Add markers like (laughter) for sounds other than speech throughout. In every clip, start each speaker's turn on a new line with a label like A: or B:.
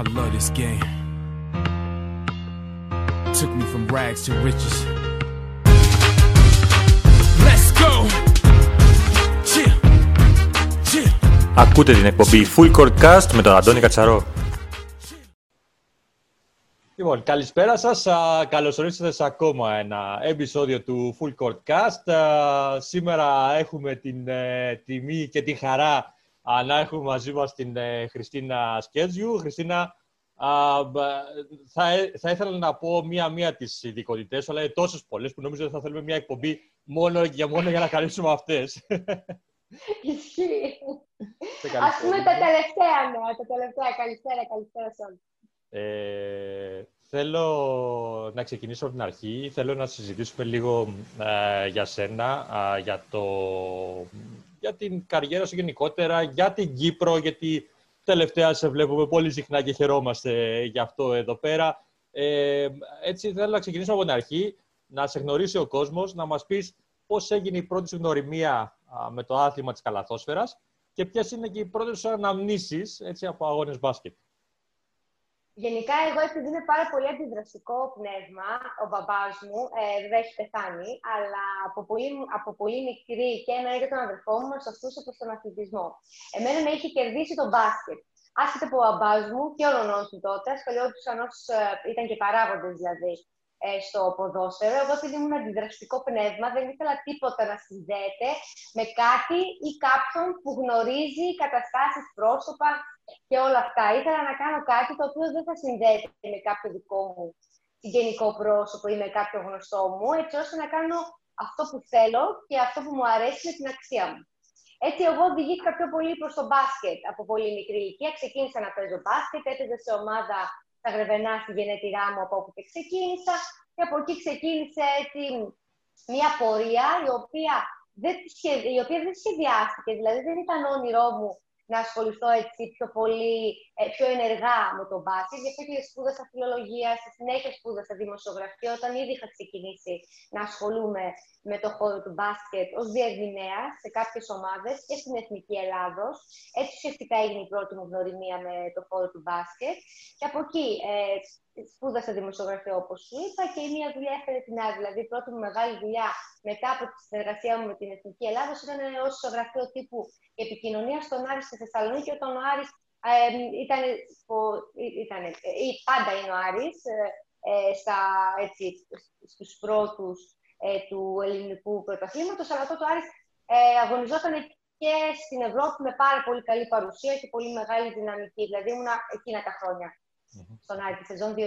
A: I love this game. Took me from rags to riches. Let's go. Chill. Chill.
B: Ακούτε την εκπομπή Full Court Cast με τον Αντώνη Κατσαρό. Λοιπόν, καλησπέρα σας. Α, Καλώς ορίσατε σε ακόμα ένα επεισόδιο του Full Court Cast. Α, Σήμερα έχουμε την ε, τιμή και τη χαρά α, να έχουμε μαζί μας την ε, Χριστίνα Σκέτζιου. Χριστίνα, α, μπ, θα, ε- θα ήθελα να πω μία-μία τις ειδικότητες, αλλά είναι τόσες πολλές που νομίζω ότι θα θέλουμε μία εκπομπή μόνο για, μόνο για να καλύψουμε αυτές.
C: Ισχύει.
B: Σε
C: Ας
B: καλησπέρα.
C: πούμε τα τελευταία νέα, τα τελευταία. Καλησπέρα, καλησπέρα σε όλους.
B: Ε, θέλω να ξεκινήσω από την αρχή. Θέλω να συζητήσουμε λίγο ε, για σένα, α, για, το, για την καριέρα σου γενικότερα, για την Κύπρο, γιατί τελευταία σε βλέπουμε πολύ συχνά και χαιρόμαστε γι' αυτό εδώ πέρα. Ε, έτσι θέλω να ξεκινήσω από την αρχή, να σε γνωρίσει ο κόσμος, να μας πεις πώς έγινε η πρώτη σου γνωριμία α, με το άθλημα της καλαθόσφαιρας και ποιες είναι και οι πρώτες σου αναμνήσεις έτσι, από αγώνες μπάσκετ.
C: Γενικά, εγώ επειδή είναι πάρα πολύ αντιδραστικό πνεύμα, ο μπαμπάς μου ε, δεν έχει πεθάνει, αλλά από πολύ, από πολύ μικρή και εμένα και τον αδερφό μου μας αστούσε προς τον αθλητισμό. Εμένα με είχε κερδίσει το μπάσκετ. Άσχετα που ο μπαμπάς μου και ο νονός του τότε ασχολιόντουσαν ως, ε, ήταν και παράγοντες δηλαδή, ε, στο ποδόσφαιρο. Εγώ επειδή ήμουν αντιδραστικό πνεύμα, δεν ήθελα τίποτα να συνδέεται με κάτι ή κάποιον που γνωρίζει καταστάσεις, πρόσωπα και όλα αυτά. Ήθελα να κάνω κάτι το οποίο δεν θα συνδέεται με κάποιο δικό μου συγγενικό πρόσωπο ή με κάποιο γνωστό μου, έτσι ώστε να κάνω αυτό που θέλω και αυτό που μου αρέσει με την αξία μου. Έτσι, εγώ οδηγήθηκα πιο πολύ προς το μπάσκετ από πολύ μικρή ηλικία. Ξεκίνησα να παίζω μπάσκετ, έπαιζα σε ομάδα στα Γρεβενά στη γενέτειρά μου από όπου και ξεκίνησα. Και από εκεί ξεκίνησε έτσι, μια πορεία η οποία δεν, σχε- η οποία δεν σχεδιάστηκε. Δηλαδή, δεν ήταν όνειρό μου να ασχοληθώ έτσι πιο πολύ, ε, πιο ενεργά με τον μπάσκετ. Γι' αυτό και σπούδασα φιλολογία, στη συνέχεια σπούδασα δημοσιογραφία, όταν ήδη είχα ξεκινήσει να ασχολούμαι με το χώρο του μπάσκετ ως διερμηνέα σε κάποιες ομάδες και στην Εθνική Ελλάδος. Έτσι ουσιαστικά έγινε η πρώτη μου γνωριμία με το χώρο του μπάσκετ. Και από εκεί ε, σπούδασα δημοσιογραφία όπως σου είπα και η μία δουλειά έφερε την άλλη. Δηλαδή η πρώτη μου μεγάλη δουλειά μετά από τη συνεργασία μου με την Εθνική Ελλάδος ήταν ως γραφείο τύπου και επικοινωνίας στον Άρη στη Θεσσαλονίκη όταν ο Άρης ε, ήταν, ο- ήταν, ε, ή πάντα είναι ο Άρης ε, ε, στα, έτσι, στους πρώτους ε, του ελληνικού πρωταθλήματος, αλλά τότε ο Άρης ε, αγωνιζόταν και στην Ευρώπη με πάρα πολύ καλή παρουσία και πολύ μεγάλη δυναμική. Δηλαδή ήμουνα εκείνα τα χρόνια στον Άρη, τη σεζόν 2009-2011.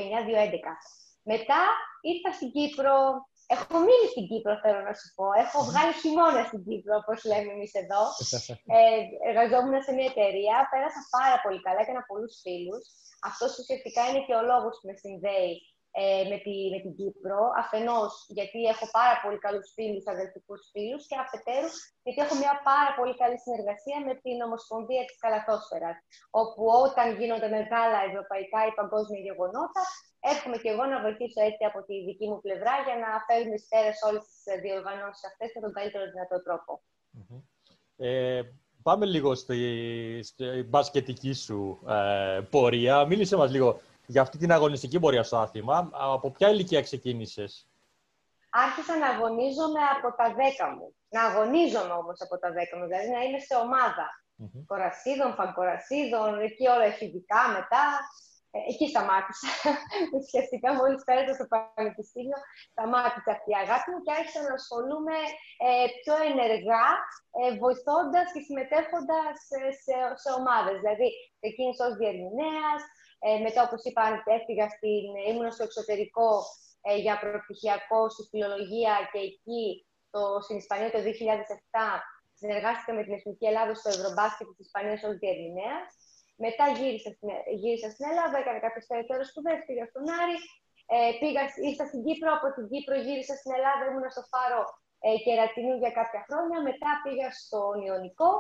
C: Μετά ήρθα στην Κύπρο. Έχω μείνει στην Κύπρο, θέλω να σου πω. Έχω βγάλει χειμώνα στην Κύπρο, όπως λέμε εμείς εδώ. (laughs) Ε, εργαζόμουν σε μια εταιρεία, πέρασα πάρα πολύ καλά, έκανα πολλούς φίλους. Αυτός ουσιαστικά είναι και ο λόγος που με συνδέει ε, με, τη, με την Κύπρο. Αφενός γιατί έχω πάρα πολύ καλούς φίλους, αδελφικούς φίλους και αφετέρου γιατί έχω μια πάρα πολύ καλή συνεργασία με την Ομοσπονδία της Καλαθόσφαιρας, όπου όταν γίνονται μεγάλα ευρωπαϊκά ή παγκόσμια γεγονότα, έρχομαι και εγώ να βοηθήσω έτσι από τη δική μου πλευρά για να φέρουμε εις πέρας όλες τις ε, διοργανώσεις αυτές με τον καλύτερο δυνατό τρόπο.
B: Ε, πάμε λίγο στη, στη μπασκετική σου ε, πορεία. Μίλησε μας λίγο για αυτή την αγωνιστική πορεία στο άθλημα. Από ποια ηλικία ξεκίνησες;
C: Άρχισα να αγωνίζομαι από τα 10 μου. Να αγωνίζομαι όμως από τα 10 μου, δηλαδή να είμαι σε ομάδα.
B: Μμμ.
C: Κορασίδων, φανκορασίδων, εκεί όλα εφηβικά μετά. Ε, εκεί σταμάτησα. (laughs) Ουσιαστικά μόλις πέρασα στο πανεπιστήμιο, σταμάτησα αυτή η αγάπη μου και άρχισα να ασχολούμαι ε, πιο ενεργά, ε, βοηθώντας και συμμετέχοντας σε, σε, σε ομάδες. Δηλαδή, ξεκίνησα ως διερμηνέας, ε, μετά, όπως είπα, έφυγα στην, ήμουν στο εξωτερικό ε, για προπτυχιακό στη φιλολογία και εκεί το, στην Ισπανία το 2007 συνεργάστηκα με την Εθνική Ελλάδα στο Ευρωμπάσκετ της Ισπανίας ως διερμηνέας. Μετά γύρισα στην, γύρισα στην Ελλάδα, έκανα κάποιες περαιτέρω σπουδές, πήγα στον Άρη, ε, πήγα, ήρθα στην Κύπρο, από την Κύπρο γύρισα στην Ελλάδα, ήμουν στο Φάρο ε, Κερατινού για κάποια χρόνια, μετά πήγα στον Ιωνικό,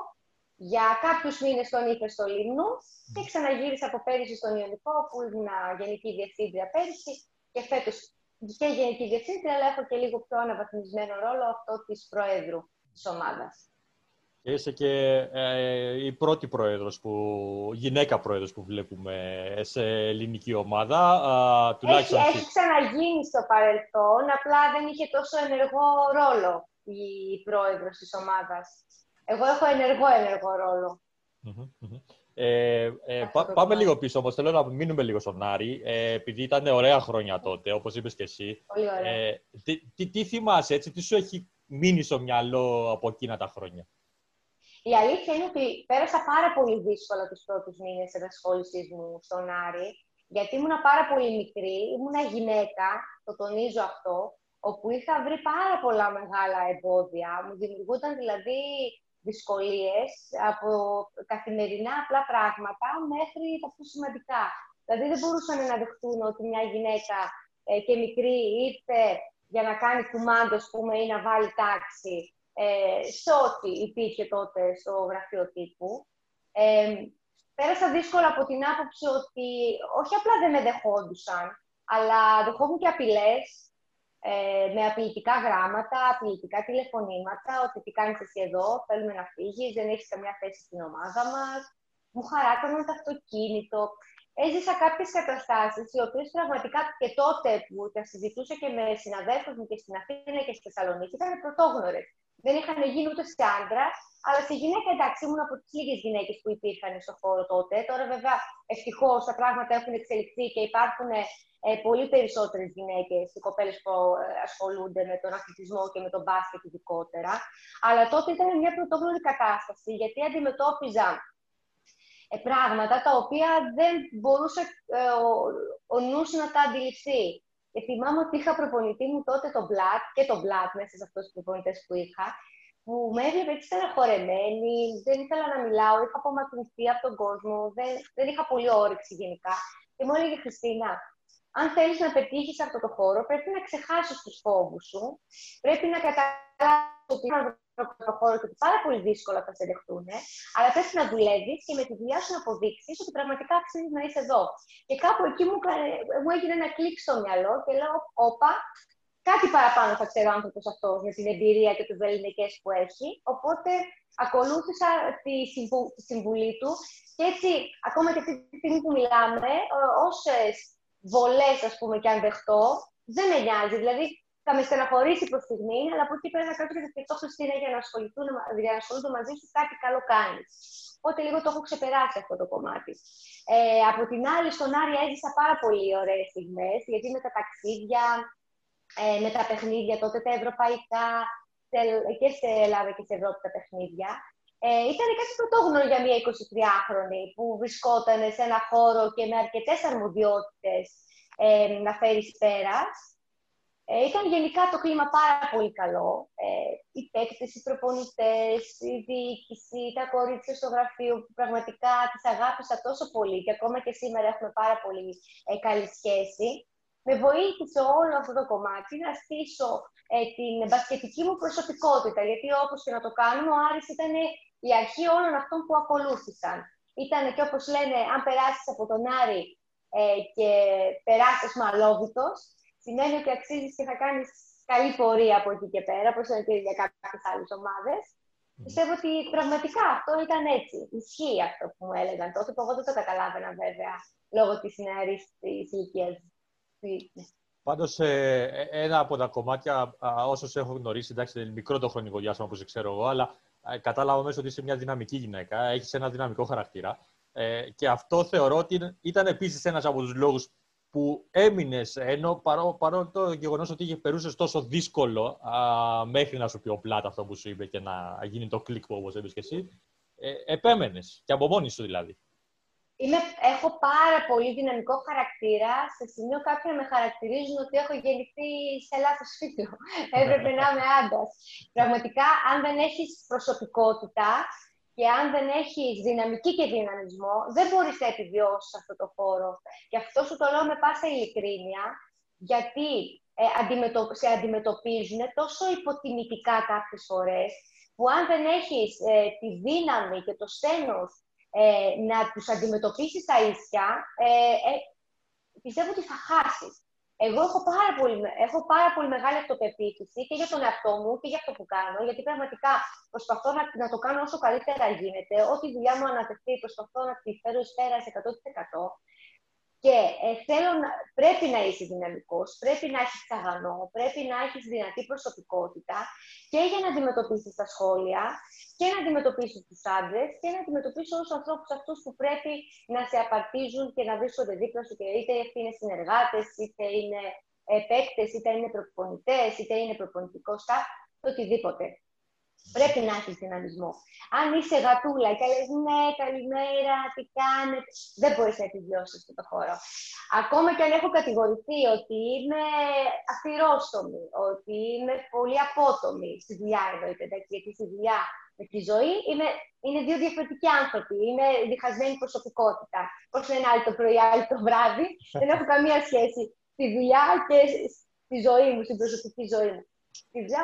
C: για κάποιους μήνες στον Ήφε στο Λίμνο και ξαναγύρισα από πέρυσι στον Ιωνικό, που ήμουν γενική διευθύντρια πέρυσι και φέτος και γενική διευθύντρια, αλλά έχω και λίγο πιο αναβαθμισμένο ρόλο αυτό της Προέδρου της ομάδας.
B: Και είσαι και ε, η πρώτη πρόεδρος που, γυναίκα πρόεδρος που βλέπουμε σε ελληνική ομάδα. Α,
C: τουλάχιστον έχει, έχει ξαναγίνει στο παρελθόν, απλά δεν είχε τόσο ενεργό ρόλο η πρόεδρος της ομάδας. Εγώ έχω ενεργό ενεργό ρόλο.
B: Ε, ε, πάμε λίγο πίσω όμως, θέλω να μείνουμε λίγο στον Άρη, ε, επειδή ήταν ωραία χρόνια τότε, όπως είπες και εσύ.
C: Πολύ ωραία. Ε,
B: τι, τι, τι, θυμάσαι, έτσι, τι σου έχει μείνει στο μυαλό από εκείνα τα χρόνια;
C: Η αλήθεια είναι ότι πέρασα πάρα πολύ δύσκολα τους πρώτους μήνες ενασχόλησής μου στον Άρη, γιατί ήμουνα πάρα πολύ μικρή, ήμουνα γυναίκα, το τονίζω αυτό, όπου είχα βρει πάρα πολλά μεγάλα εμπόδια. Μου δημιουργούνταν δηλαδή δυσκολίες από καθημερινά απλά πράγματα μέχρι τα πιο σημαντικά. Δηλαδή δεν μπορούσαν να δεχτούν ότι μια γυναίκα ε, και μικρή ήρθε για να κάνει κουμάντος, πούμε, ή να βάλει τάξη ε, σε ό,τι υπήρχε τότε στο γραφείο τύπου. Ε, πέρασα δύσκολα από την άποψη ότι όχι απλά δεν με δεχόντουσαν, αλλά δεχόμουν και απειλές ε, με απειλητικά γράμματα, απειλητικά τηλεφωνήματα, ότι τι κάνεις εσύ εδώ, θέλουμε να φύγεις, δεν έχεις καμιά θέση στην ομάδα μας. Μου χαράκωναν το αυτοκίνητο. Έζησα κάποιες καταστάσεις, οι οποίες πραγματικά και τότε που τα συζητούσα και με συναδέλφους μου και στην Αθήνα και στη Θεσσαλονίκη ήταν πρωτόγνωρες δεν είχαν γίνει ούτε σε άντρα, αλλά σε γυναίκα εντάξει, ήμουν από τις λίγες γυναίκες που υπήρχαν στον χώρο τότε. Τώρα, βέβαια, ευτυχώς τα πράγματα έχουν εξελιχθεί και υπάρχουν ε, πολύ περισσότερες γυναίκες, οι κοπέλες που ε, ασχολούνται με τον αθλητισμό και με τον μπάσκετ ειδικότερα. Αλλά τότε ήταν μια πρωτόγνωρη κατάσταση, γιατί αντιμετώπιζα ε, πράγματα τα οποία δεν μπορούσε ε, ο, ο νους να τα αντιληφθεί. Και θυμάμαι ότι είχα προπονητή μου τότε τον Black και τον Black μέσα σε αυτούς τους προπονητές που είχα, που με έβλεπε έτσι στεναχωρεμένη, δεν ήθελα να μιλάω, είχα απομακρυνθεί από τον κόσμο, δεν, δεν είχα πολύ όρεξη γενικά. Και μου έλεγε Χριστίνα, αν θέλεις να πετύχεις αυτό το χώρο, πρέπει να ξεχάσεις τους φόβους σου, πρέπει να καταλάβεις ότι το χώρο και ότι πάρα πολύ δύσκολα θα σε δεχτούν, αλλά πρέπει να δουλεύεις και με τη δουλειά σου να αποδείξεις ότι πραγματικά αξίζει να είσαι εδώ. Και κάπου εκεί μου, μου έγινε ένα κλικ στο μυαλό και λέω: Όπα, κάτι παραπάνω θα ξέρει ο άνθρωπος αυτός με την εμπειρία και τους βεληνικέ που έχει. Οπότε ακολούθησα τη, συμβου, τη συμβουλή του και έτσι, ακόμα και αυτή τη στιγμή που μιλάμε, όσες βολές, ας πούμε, και αν δεχτώ, δεν με νοιάζει. Δηλαδή, θα με στεναχωρήσει προς στιγμή, αλλά από εκεί πέρα θα κάτω και θα σκεφτώ Χριστίνα για να, ασχοληθούν, για να ασχολούνται μαζί σου κάτι καλό κάνεις. Οπότε λίγο το έχω ξεπεράσει αυτό το κομμάτι. Ε, από την άλλη, στον Άρη έζησα πάρα πολύ ωραίες στιγμές, γιατί με τα ταξίδια, ε, με τα παιχνίδια τότε τα ευρωπαϊκά, και σε Ελλάδα και σε Ευρώπη τα παιχνίδια. Ε, ήταν κάτι πρωτόγνωρο για μια 23χρονη που βρισκόταν σε ένα χώρο και με αρκετές αρμοδιότητες ε, να φέρεις πέρας. Ε, ήταν γενικά το κλίμα πάρα πολύ καλό. Ε, οι παίκτες, οι προπονητές, η διοίκηση, τα κορίτσια στο γραφείο που πραγματικά τις αγάπησα τόσο πολύ και ακόμα και σήμερα έχουμε πάρα πολύ ε, καλή σχέση. Με βοήθησε όλο αυτό το κομμάτι να στήσω ε, την μπασκετική μου προσωπικότητα, γιατί όπως και να το κάνουμε, ο Άρης ήταν η αρχή όλων αυτών που ακολούθησαν. Ήταν και όπως λένε, αν περάσεις από τον Άρη ε, και περάσεις μαλόβητος, σημαίνει ότι αξίζεις και θα κάνεις καλή πορεία από εκεί και πέρα, όπως είναι και για κάποιες άλλες ομάδες. Πιστεύω ότι πραγματικά αυτό ήταν έτσι. Ισχύει αυτό που μου έλεγαν τότε, που εγώ δεν το καταλάβαινα βέβαια λόγω της νεαρής ηλικίας.
B: Πάντως, ε, ένα από τα κομμάτια, όσο έχω γνωρίσει, εντάξει, είναι μικρό το χρονικό διάστημα που σε ξέρω εγώ, αλλά ε, κατάλαβα μέσα ότι είσαι μια δυναμική γυναίκα, έχεις ένα δυναμικό χαρακτήρα. Ε, και αυτό θεωρώ ότι ήταν επίσης ένας από τους λόγους που έμεινες, ενώ παρό, παρόλο το γεγονός ότι είχε περούσες τόσο δύσκολο α, μέχρι να σου πει ο πλάτα αυτό που σου είπε και να γίνει το κλικ που όπως είπες και εσύ, ε, επέμενες και από μόνη σου δηλαδή.
C: Είμαι, έχω πάρα πολύ δυναμικό χαρακτήρα. Σε σημείο κάποιοι με χαρακτηρίζουν ότι έχω γεννηθεί σε λάθος φύλλο. (laughs) Έπρεπε να είμαι άντρα. Πραγματικά, αν δεν έχεις προσωπικότητα, και αν δεν έχει δυναμική και δυναμισμό, δεν μπορείς να επιβιώσεις σε αυτό το χώρο. Και αυτό σου το λέω με πάσα ειλικρίνεια, γιατί ε, σε αντιμετωπίζουν τόσο υποτιμητικά κάποιες φορές, που αν δεν έχεις ε, τη δύναμη και το στένος ε, να τους αντιμετωπίσεις τα ίσια, ε, ε, πιστεύω ότι θα χάσεις. Εγώ έχω πάρα, πολύ, έχω πάρα πολύ μεγάλη αυτοπεποίθηση και για τον εαυτό μου και για αυτό που κάνω, γιατί πραγματικά προσπαθώ να, να το κάνω όσο καλύτερα γίνεται. Ό,τι δουλειά μου ανατεθεί, προσπαθώ να τη φέρω εις πέρας 100%. Και ε, θέλω να, πρέπει να είσαι δυναμικός, πρέπει να έχεις τσαγανό, πρέπει να έχεις δυνατή προσωπικότητα και για να αντιμετωπίσεις τα σχόλια και να αντιμετωπίσεις τους άντρες και να αντιμετωπίσεις όλους τους ανθρώπους αυτούς που πρέπει να σε απαρτίζουν και να βρίσκονται δίπλα σου και είτε είναι συνεργάτες, είτε είναι παίκτες, είτε είναι προπονητές, είτε είναι προπονητικός staff, το οτιδήποτε. Πρέπει να έχεις δυναμισμό. Αν είσαι γατούλα και λες ναι, καλημέρα, τι κάνετε, δεν μπορείς να επιβιώσεις αυτό το χώρο. Ακόμα και αν έχω κατηγορηθεί ότι είμαι αφηρόστομη, ότι είμαι πολύ απότομη στη δουλειά εννοείται, γιατί στη δουλειά με τη ζωή είμαι, είναι δύο διαφορετικοί άνθρωποι. Είμαι διχασμένη προσωπικότητα. Πώς λένε άλλο το πρωί, άλλο το βράδυ. δεν έχω καμία σχέση στη δουλειά και στη ζωή μου, στην προσωπική ζωή μου. Τη δουλειά,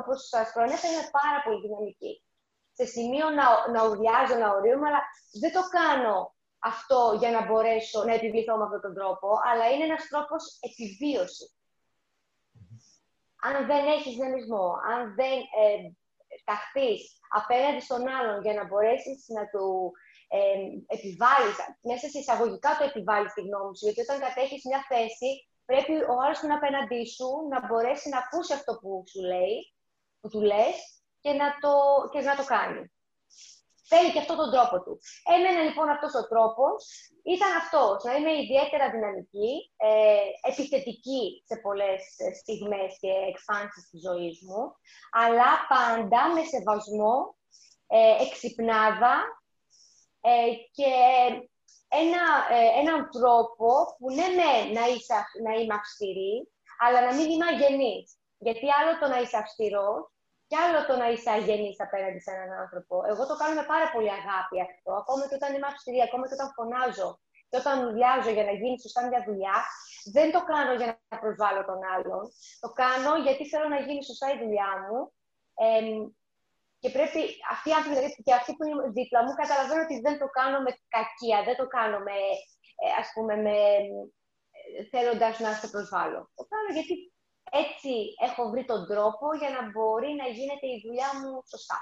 C: όπως σα προανέφερα, είναι πάρα πολύ δυναμική. Σε σημείο να, να ουριάζω, να ορίζομαι, αλλά δεν το κάνω αυτό για να μπορέσω να επιβληθώ με αυτόν τον τρόπο, αλλά είναι ένας τρόπος επιβίωσης. Αν δεν έχεις δυναμισμό, αν δεν ε, ταχθείς απέναντι στον άλλον για να μπορέσεις να του ε, επιβάλλεις, μέσα σε εισαγωγικά το επιβάλλεις τη γνώμη σου, γιατί όταν κατέχεις μια θέση, πρέπει ο άλλος που είναι απέναντί σου να μπορέσει να ακούσει αυτό που σου λέει, που του λες, και να το, και να το κάνει. Θέλει και αυτόν τον τρόπο του. Έμενε λοιπόν αυτός ο τρόπος ήταν αυτός, να είμαι ιδιαίτερα δυναμική, ε, επιθετική σε πολλές στιγμές και εκφάνσεις της ζωής μου, αλλά πάντα με σεβασμό, ε, εξυπνάδα ε, και ένα, ε, έναν τρόπο που ναι, ναι, να, είσαι, να είμαι αυστηρή, αλλά να μην είμαι αγενής. Γιατί άλλο το να είσαι αυστηρός και άλλο το να είσαι αγενής απέναντι σε έναν άνθρωπο. Εγώ το κάνω με πάρα πολύ αγάπη αυτό. Ακόμα και όταν είμαι αυστηρή, ακόμα και όταν φωνάζω και όταν δουλειάζω για να γίνει σωστά μια δουλειά, δεν το κάνω για να προσβάλλω τον άλλον. Το κάνω γιατί θέλω να γίνει σωστά η δουλειά μου. Ε, και πρέπει αυτοί οι άνθρωποι, δηλαδή, και αυτοί που είναι δίπλα μου, καταλαβαίνω ότι δεν το κάνω με κακία, δεν το κάνω με, ε, ας πούμε, με, ε, θέλοντας να σε προσβάλλω. Το κάνω γιατί έτσι έχω βρει τον τρόπο για να μπορεί να γίνεται η δουλειά μου σωστά.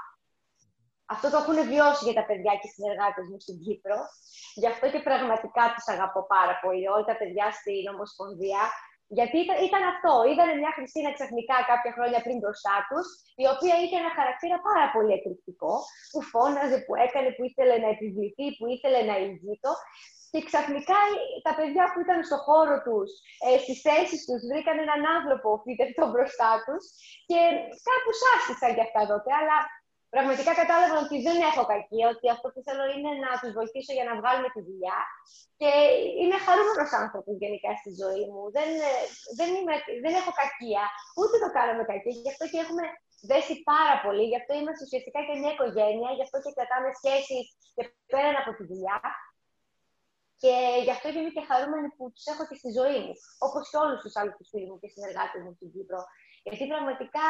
C: Αυτό το έχουν βιώσει για τα παιδιά και οι συνεργάτες μου στην Κύπρο. Γι' αυτό και πραγματικά τους αγαπώ πάρα πολύ. Όλα τα παιδιά στην Ομοσπονδία. Γιατί ήταν, ήταν αυτό. Είδανε μια Χριστίνα ξαφνικά κάποια χρόνια πριν μπροστά τους, η οποία είχε ένα χαρακτήρα πάρα πολύ εκρηκτικό, που φώναζε, που έκανε, που ήθελε να επιβληθεί, που ήθελε να ηγείτο. Και ξαφνικά τα παιδιά που ήταν στο χώρο τους, ε, στις θέσεις τους, βρήκαν έναν άνθρωπο φύτευτο μπροστά τους και κάπου άσκησαν κι αυτά τότε. Αλλά πραγματικά κατάλαβαν ότι δεν έχω κακία, ότι αυτό που θέλω είναι να τους βοηθήσω για να βγάλουμε τη δουλειά. Και είμαι χαρούμενος άνθρωπος γενικά στη ζωή μου. Δεν, ε, δεν, είμαι, δεν έχω κακία, ούτε το κάνω με κακία. Γι' αυτό και έχουμε δέσει πάρα πολύ. Γι' αυτό είμαστε ουσιαστικά και μια οικογένεια. Γι' αυτό και κρατάμε σχέσεις και πέραν από τη δουλειά. Και γι' αυτό είμαι και χαρούμενη που τους έχω και στη ζωή μου. Όπως και όλους τους άλλους φίλους μου και συνεργάτες μου στην Κύπρο. Γιατί πραγματικά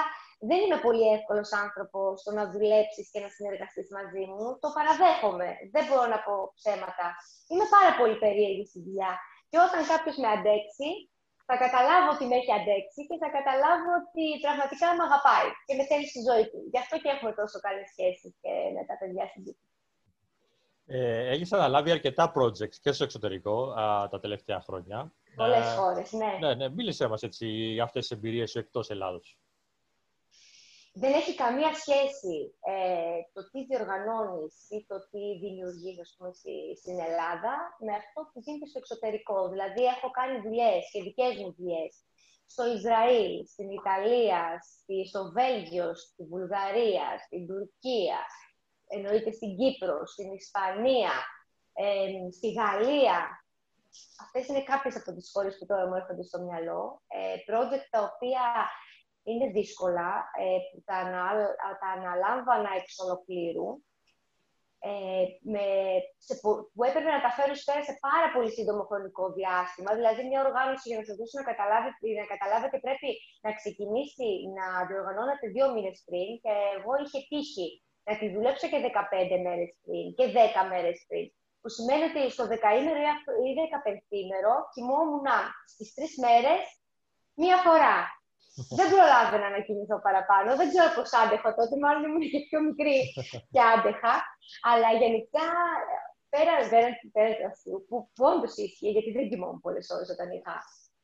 C: δεν είμαι πολύ εύκολος άνθρωπος στο να δουλέψεις και να συνεργαστείς μαζί μου. Το παραδέχομαι. Δεν μπορώ να πω ψέματα. Είμαι πάρα πολύ περίεργη στη δουλειά. Και όταν κάποιος με αντέξει, θα καταλάβω ότι με έχει αντέξει και θα καταλάβω ότι πραγματικά με αγαπάει και με θέλει στη ζωή του. Γι' αυτό και έχουμε τόσο καλές σχέσεις και με τα παιδιά στην Κύπρο.
B: Ε, έχεις αναλάβει αρκετά projects και στο εξωτερικό α, τα τελευταία χρόνια.
C: Πολλές ε, χώρες, ναι.
B: Ναι, ναι. Μίλησέ μας έτσι για αυτές τις εμπειρίες σου εκτός Ελλάδος.
C: Δεν έχει καμία σχέση ε, το τι διοργανώνεις ή το τι δημιουργείς πούμε, στην Ελλάδα με αυτό που γίνεται στο εξωτερικό. Δηλαδή, έχω κάνει δουλειές και δικές μου δουλειές στο Ισραήλ, στην Ιταλία, στο Βέλγιο, στη Βουλγαρία, στην Τουρκία, εννοείται στην Κύπρο, στην Ισπανία, ε, στη Γαλλία. Αυτές είναι κάποιες από τις χώρες που τώρα μου έρχονται στο μυαλό. Ε, project τα οποία είναι δύσκολα, ε, που τα, αναλ, τα αναλάμβανα εξ ολοκλήρου, ε, με, σε, που έπρεπε να τα φέρω πέρα σε πάρα πολύ σύντομο χρονικό διάστημα. Δηλαδή, μια οργάνωση για να σας δώσω να, καταλάβετε, να καταλάβετε πρέπει να ξεκινήσει να διοργανώνεται δύο μήνες πριν και εγώ είχε τύχει να τη δουλέψω και 15 μέρες πριν και 10 μέρες πριν. Που σημαίνει ότι στο δεκαήμερο ή δεκαπενθήμερο κοιμόμουν στις τρεις μέρες μία φορά. (laughs) δεν προλάβαινα να κινηθώ παραπάνω. Δεν ξέρω πώς άντεχα τότε, μάλλον ήμουν και πιο μικρή (laughs) και άντεχα. Αλλά γενικά, πέρα, πέρα, πέρα αυτού, που, που όντως ίσχυε, γιατί δεν κοιμόμουν πολλές ώρες όταν είχα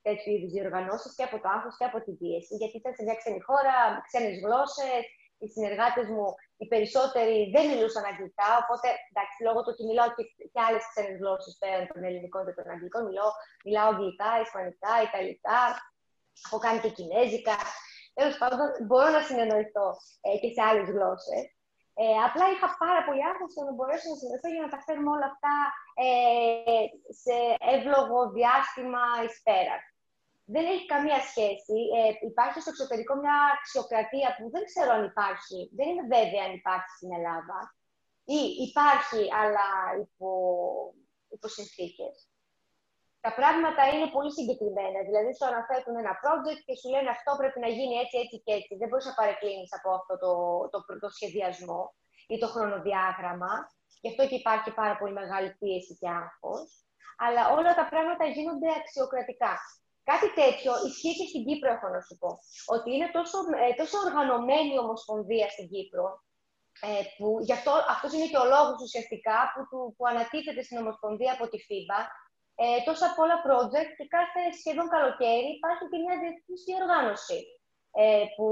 C: τέτοιου είδους διοργανώσεις και από το άγχος και από την πίεση. Γιατί ήταν σε μια ξένη χώρα, με ξένες γλώσσες, οι συνεργάτες μου, οι περισσότεροι δεν μιλούσαν αγγλικά. Οπότε, εντάξει, λόγω του ότι μιλάω και, και άλλες ξένες γλώσσες πέραν των ελληνικών και των αγγλικών, μιλάω, μιλάω αγγλικά, ισπανικά, ιταλικά, έχω κάνει και κινέζικα. Τέλος πάντων, μπορώ να συνεννοηθώ ε, και σε άλλες γλώσσες. Ε, απλά είχα πάρα πολύ άγχος να μπορέσω να συνεχίσω για να τα φέρουμε όλα αυτά ε, σε εύλογο διάστημα εις πέρας. Δεν έχει καμία σχέση. Ε, υπάρχει στο εξωτερικό μια αξιοκρατία που δεν ξέρω αν υπάρχει. Δεν είμαι βέβαια αν υπάρχει στην Ελλάδα. Ή υπάρχει, αλλά υπό, υπό συνθήκες. Τα πράγματα είναι πολύ συγκεκριμένα. Δηλαδή, σου αναφέρουν ένα project και σου λένε αυτό πρέπει να γίνει έτσι, έτσι και έτσι. Δεν μπορείς να παρεκκλίνεις από αυτό το, το, το, σχεδιασμό ή το χρονοδιάγραμμα. Γι' αυτό και υπάρχει πάρα πολύ μεγάλη πίεση και άγχος. Αλλά όλα τα πράγματα γίνονται αξιοκρατικά. Κάτι τέτοιο ισχύει και στην Κύπρο, έχω να σου πω. Ότι είναι τόσο, ε, τόσο οργανωμένη η Ομοσπονδία στην Κύπρο, ε, που γι' αυτό αυτός είναι και ο λόγος ουσιαστικά που, που, που ανατίθεται στην Ομοσπονδία από τη FIBA, ε, τόσα πολλά project και κάθε σχεδόν καλοκαίρι υπάρχει και μια διεθνής διοργάνωση ε, που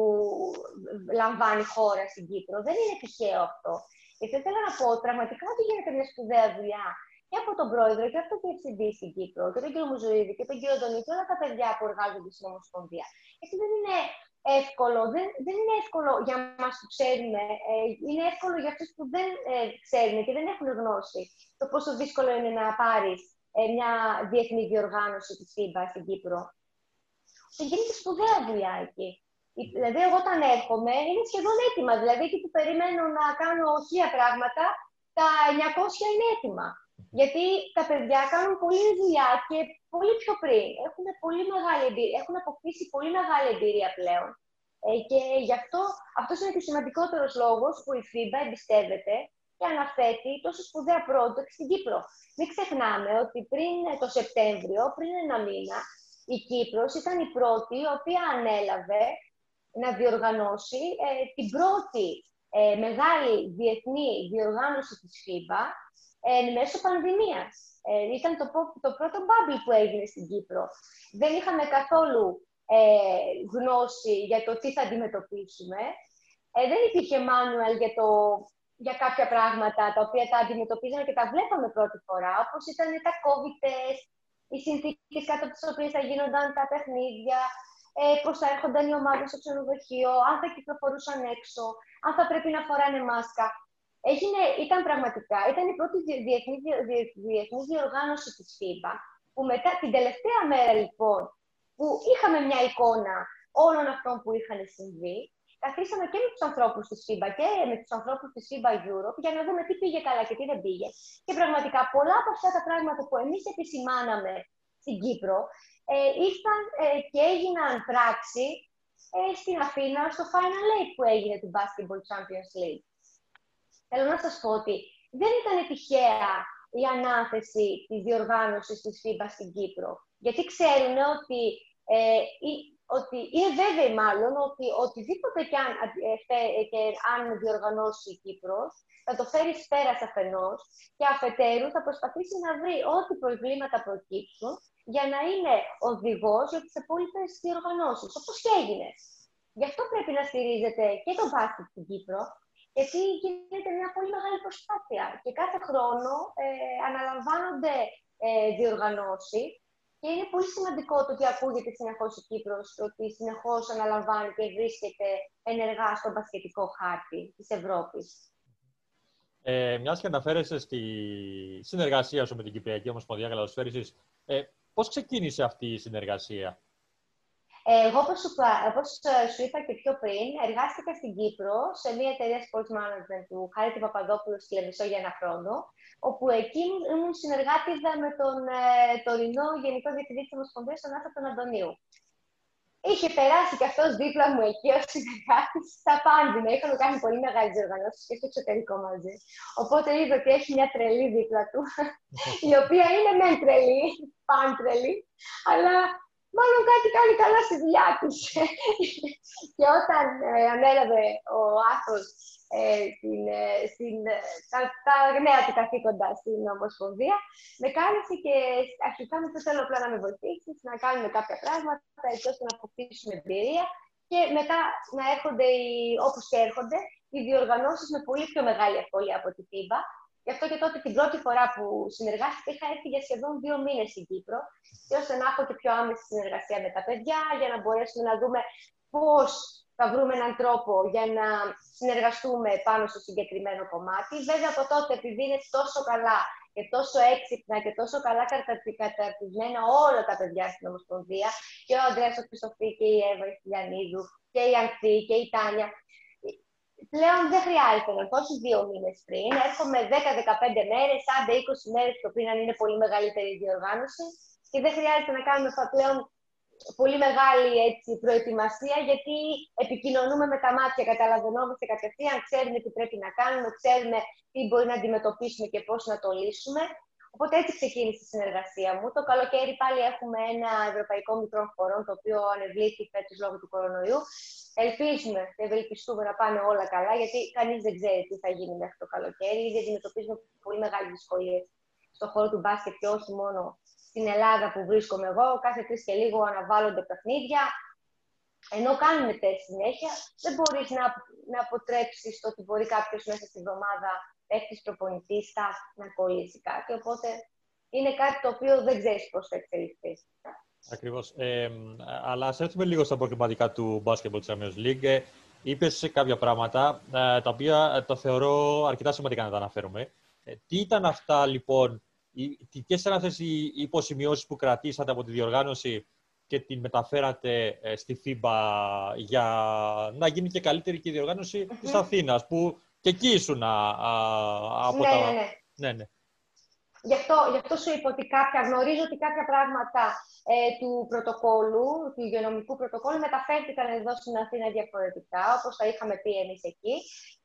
C: λαμβάνει χώρα στην Κύπρο. Δεν είναι τυχαίο αυτό. Και θα ήθελα να πω πραγματικά ότι γίνεται μια σπουδαία δουλειά και από τον πρόεδρο και από τον διευθυντή στην Κύπρο και τον κύριο Μουζουίδη και τον κύριο Ντονί και όλα τα παιδιά που εργάζονται στην Ομοσπονδία. Γιατί δεν είναι εύκολο, δεν, δεν είναι εύκολο για εμά που ξέρουμε, ε, είναι εύκολο για αυτούς που δεν ε, ξέρουν και δεν έχουν γνώση το πόσο δύσκολο είναι να πάρεις ε, μια διεθνή διοργάνωση της FIBA στην Κύπρο. Και γίνεται σπουδαία δουλειά εκεί. Δηλαδή, εγώ όταν έρχομαι είναι σχεδόν έτοιμα. Δηλαδή, εκεί που περιμένω να κάνω χίλια πράγματα, τα 900 είναι έτοιμα. Γιατί τα παιδιά κάνουν πολλή δουλειά και πολύ πιο πριν. Έχουν, πολύ μεγάλη εμπειρία, έχουν αποκτήσει πολύ μεγάλη εμπειρία πλέον. Ε, και γι' αυτό αυτός είναι και ο σημαντικότερος λόγος που η FIBA εμπιστεύεται και αναθέτει τόσο σπουδαία project στην Κύπρο. Μην ξεχνάμε ότι πριν το Σεπτέμβριο, πριν ένα μήνα, η Κύπρος ήταν η πρώτη η οποία ανέλαβε να διοργανώσει ε, την πρώτη ε, μεγάλη διεθνή διοργάνωση της FIBA εν μέσω πανδημίας. Ε, ήταν το, το πρώτο bubble που έγινε στην Κύπρο. Δεν είχαμε καθόλου ε, γνώση για το τι θα αντιμετωπίσουμε. Ε, δεν υπήρχε manual για, το, για κάποια πράγματα τα οποία τα αντιμετωπίζαμε και τα βλέπαμε πρώτη φορά, όπως ήταν τα COVID test, οι συνθήκες κάτω από τις οποίες θα γίνονταν τα παιχνίδια, ε, πώς θα έρχονταν οι ομάδες στο ξενοδοχείο, αν θα κυκλοφορούσαν έξω, αν θα πρέπει να φοράνε μάσκα. Έγινε, ήταν πραγματικά, ήταν η πρώτη διεθνή, διεθνή διοργάνωση της FIBA, που μετά την τελευταία μέρα λοιπόν, που είχαμε μια εικόνα όλων αυτών που είχαν συμβεί, καθίσαμε και με τους ανθρώπους της FIBA και με τους ανθρώπους της FIBA Europe για να δούμε τι πήγε καλά και τι δεν πήγε. Και πραγματικά πολλά από αυτά τα πράγματα που εμείς επισημάναμε στην Κύπρο ε, ήρθαν ε, και έγιναν πράξη ε, στην Αθήνα στο Final Eight που έγινε του Basketball Champions League. Θέλω να σας πω ότι δεν ήταν τυχαία η ανάθεση της διοργάνωσης της FIBA στην Κύπρο. Γιατί ξέρουν ότι, ε, ότι είναι βέβαιοι μάλλον ότι οτιδήποτε και αν, ε, και αν διοργανώσει η Κύπρος, θα το φέρει σφαίρα αφενός και αφετέρου θα προσπαθήσει να βρει ό,τι προβλήματα προκύψουν για να είναι οδηγός για τις υπόλοιπε διοργανώσεις, όπως και έγινε. Γι' αυτό πρέπει να στηρίζεται και το μπάσκετ στην Κύπρο, γιατί γίνεται μια πολύ μεγάλη προσπάθεια και κάθε χρόνο ε, αναλαμβάνονται ε, διοργανώσεις και είναι πολύ σημαντικό το ότι ακούγεται συνεχώς η Κύπρος, ότι συνεχώς αναλαμβάνει και βρίσκεται ενεργά στον μπασκετικό χάρτη της Ευρώπης.
B: Ε, Μιας και αναφέρεσαι στη συνεργασία σου με την Κυπριακή Ομοσπονδία Καλαδοσφαίριση, ε, Πώς ξεκίνησε αυτή η συνεργασία,
C: εγώ, όπως σου, όπως σου είπα και πιο πριν, εργάστηκα στην Κύπρο σε μια εταιρεία sports management του Χάρη Παπαδόπουλου στη Λεμισό για ένα χρόνο, όπου εκεί ήμουν συνεργάτηδα με τον ε, τωρινό Γενικό Διευθυντή της Ομοσπονδίας, τον Άθα τον Αντωνίου. Είχε περάσει και αυτός δίπλα μου εκεί ως συνεργάτης στα Πάντινα. Είχαμε κάνει πολύ μεγάλες διοργανώσεις και στο εξωτερικό μαζί. Οπότε είδε ότι έχει μια τρελή δίπλα του, η οποία είναι μεν τρελή, τρελή, αλλά μάλλον κάτι κάνει καλά στη δουλειά τη. (laughs) και όταν ε, ανέλαβε ο Άθος ε, στην, ε, στην, ε, τα, τα νέα του καθήκοντα στην Ομοσπονδία, με κάλεσε και αρχικά μου θέλω απλά να με βοηθήσεις, να κάνουμε κάποια πράγματα, έτσι ώστε να αποκτήσουμε εμπειρία και μετά να έρχονται, όπως και έρχονται, οι διοργανώσεις με πολύ πιο μεγάλη ευκολία από την FIBA. Γι' αυτό και τότε την πρώτη φορά που συνεργάστηκα είχα έρθει για σχεδόν δύο μήνες στην Κύπρο, και ώστε να έχω και πιο άμεση συνεργασία με τα παιδιά, για να μπορέσουμε να δούμε πώς θα βρούμε έναν τρόπο για να συνεργαστούμε πάνω στο συγκεκριμένο κομμάτι. Βέβαια, από τότε, επειδή είναι τόσο καλά και τόσο έξυπνα και τόσο καλά καταρτισμένα όλα τα παιδιά στην Ομοσπονδία, και ο Ανδρέας ο Χριστοφή και η Εύα η Φιλιανίδου και η Ανθή και η Τάνια, πλέον δεν χρειάζεται να πω δύο μήνες πριν. Έρχομαι 10-15 μέρες, άντε 20 μέρες το πριν, αν είναι πολύ μεγαλύτερη η διοργάνωση. Και δεν χρειάζεται να κάνουμε πλέον πολύ μεγάλη έτσι, προετοιμασία, γιατί επικοινωνούμε με τα μάτια, καταλαβαίνόμαστε κατευθείαν, ξέρουμε τι πρέπει να κάνουμε, ξέρουμε τι μπορεί να αντιμετωπίσουμε και πώς να το λύσουμε. Οπότε έτσι ξεκίνησε η συνεργασία μου. Το καλοκαίρι πάλι έχουμε ένα ευρωπαϊκό μικρό χώρο, το οποίο ανεβλήθη φέτος λόγω του κορονοϊού. Ελπίζουμε και ευελπιστούμε να πάνε όλα καλά, γιατί κανείς δεν ξέρει τι θα γίνει μέχρι το καλοκαίρι. Ήδη αντιμετωπίζουμε πολύ μεγάλες δυσκολίες στον χώρο του μπάσκετ και όχι μόνο στην Ελλάδα που βρίσκομαι εγώ, κάθε τρεις και λίγο αναβάλλονται παιχνίδια. Ενώ κάνουμε τεστ συνέχεια, δεν μπορείς να, να αποτρέψεις το ότι μπορεί κάποιος μέσα στη εβδομάδα έχει προπονητή, να κολλήσει κάτι. Οπότε είναι κάτι το οποίο δεν ξέρεις πώς θα εξελιχθείς.
B: Ακριβώς. Ε, αλλά ας έρθουμε λίγο στα προβληματικά του Basketball Champions League. Ε, Είπε κάποια πράγματα ε, τα οποία ε, το θεωρώ αρκετά σημαντικά να τα αναφέρουμε. τι ήταν αυτά λοιπόν Ποιες ήταν αυτές οι υποσημειώσεις που κρατήσατε από τη διοργάνωση και την μεταφέρατε ε, στη FIBA για να γίνει και καλύτερη και η διοργάνωση mm-hmm. της Αθήνας, που και εκεί ήσουν από
C: ναι,
B: τα...
C: Ναι, ναι. ναι, ναι. Γι' αυτό, γι αυτό σου είπα ότι κάποια, γνωρίζω ότι κάποια πράγματα ε, του πρωτοκόλου, του υγειονομικού πρωτοκόλου, μεταφέρθηκαν εδώ στην Αθήνα διαφορετικά, όπως τα είχαμε πει εμείς εκεί,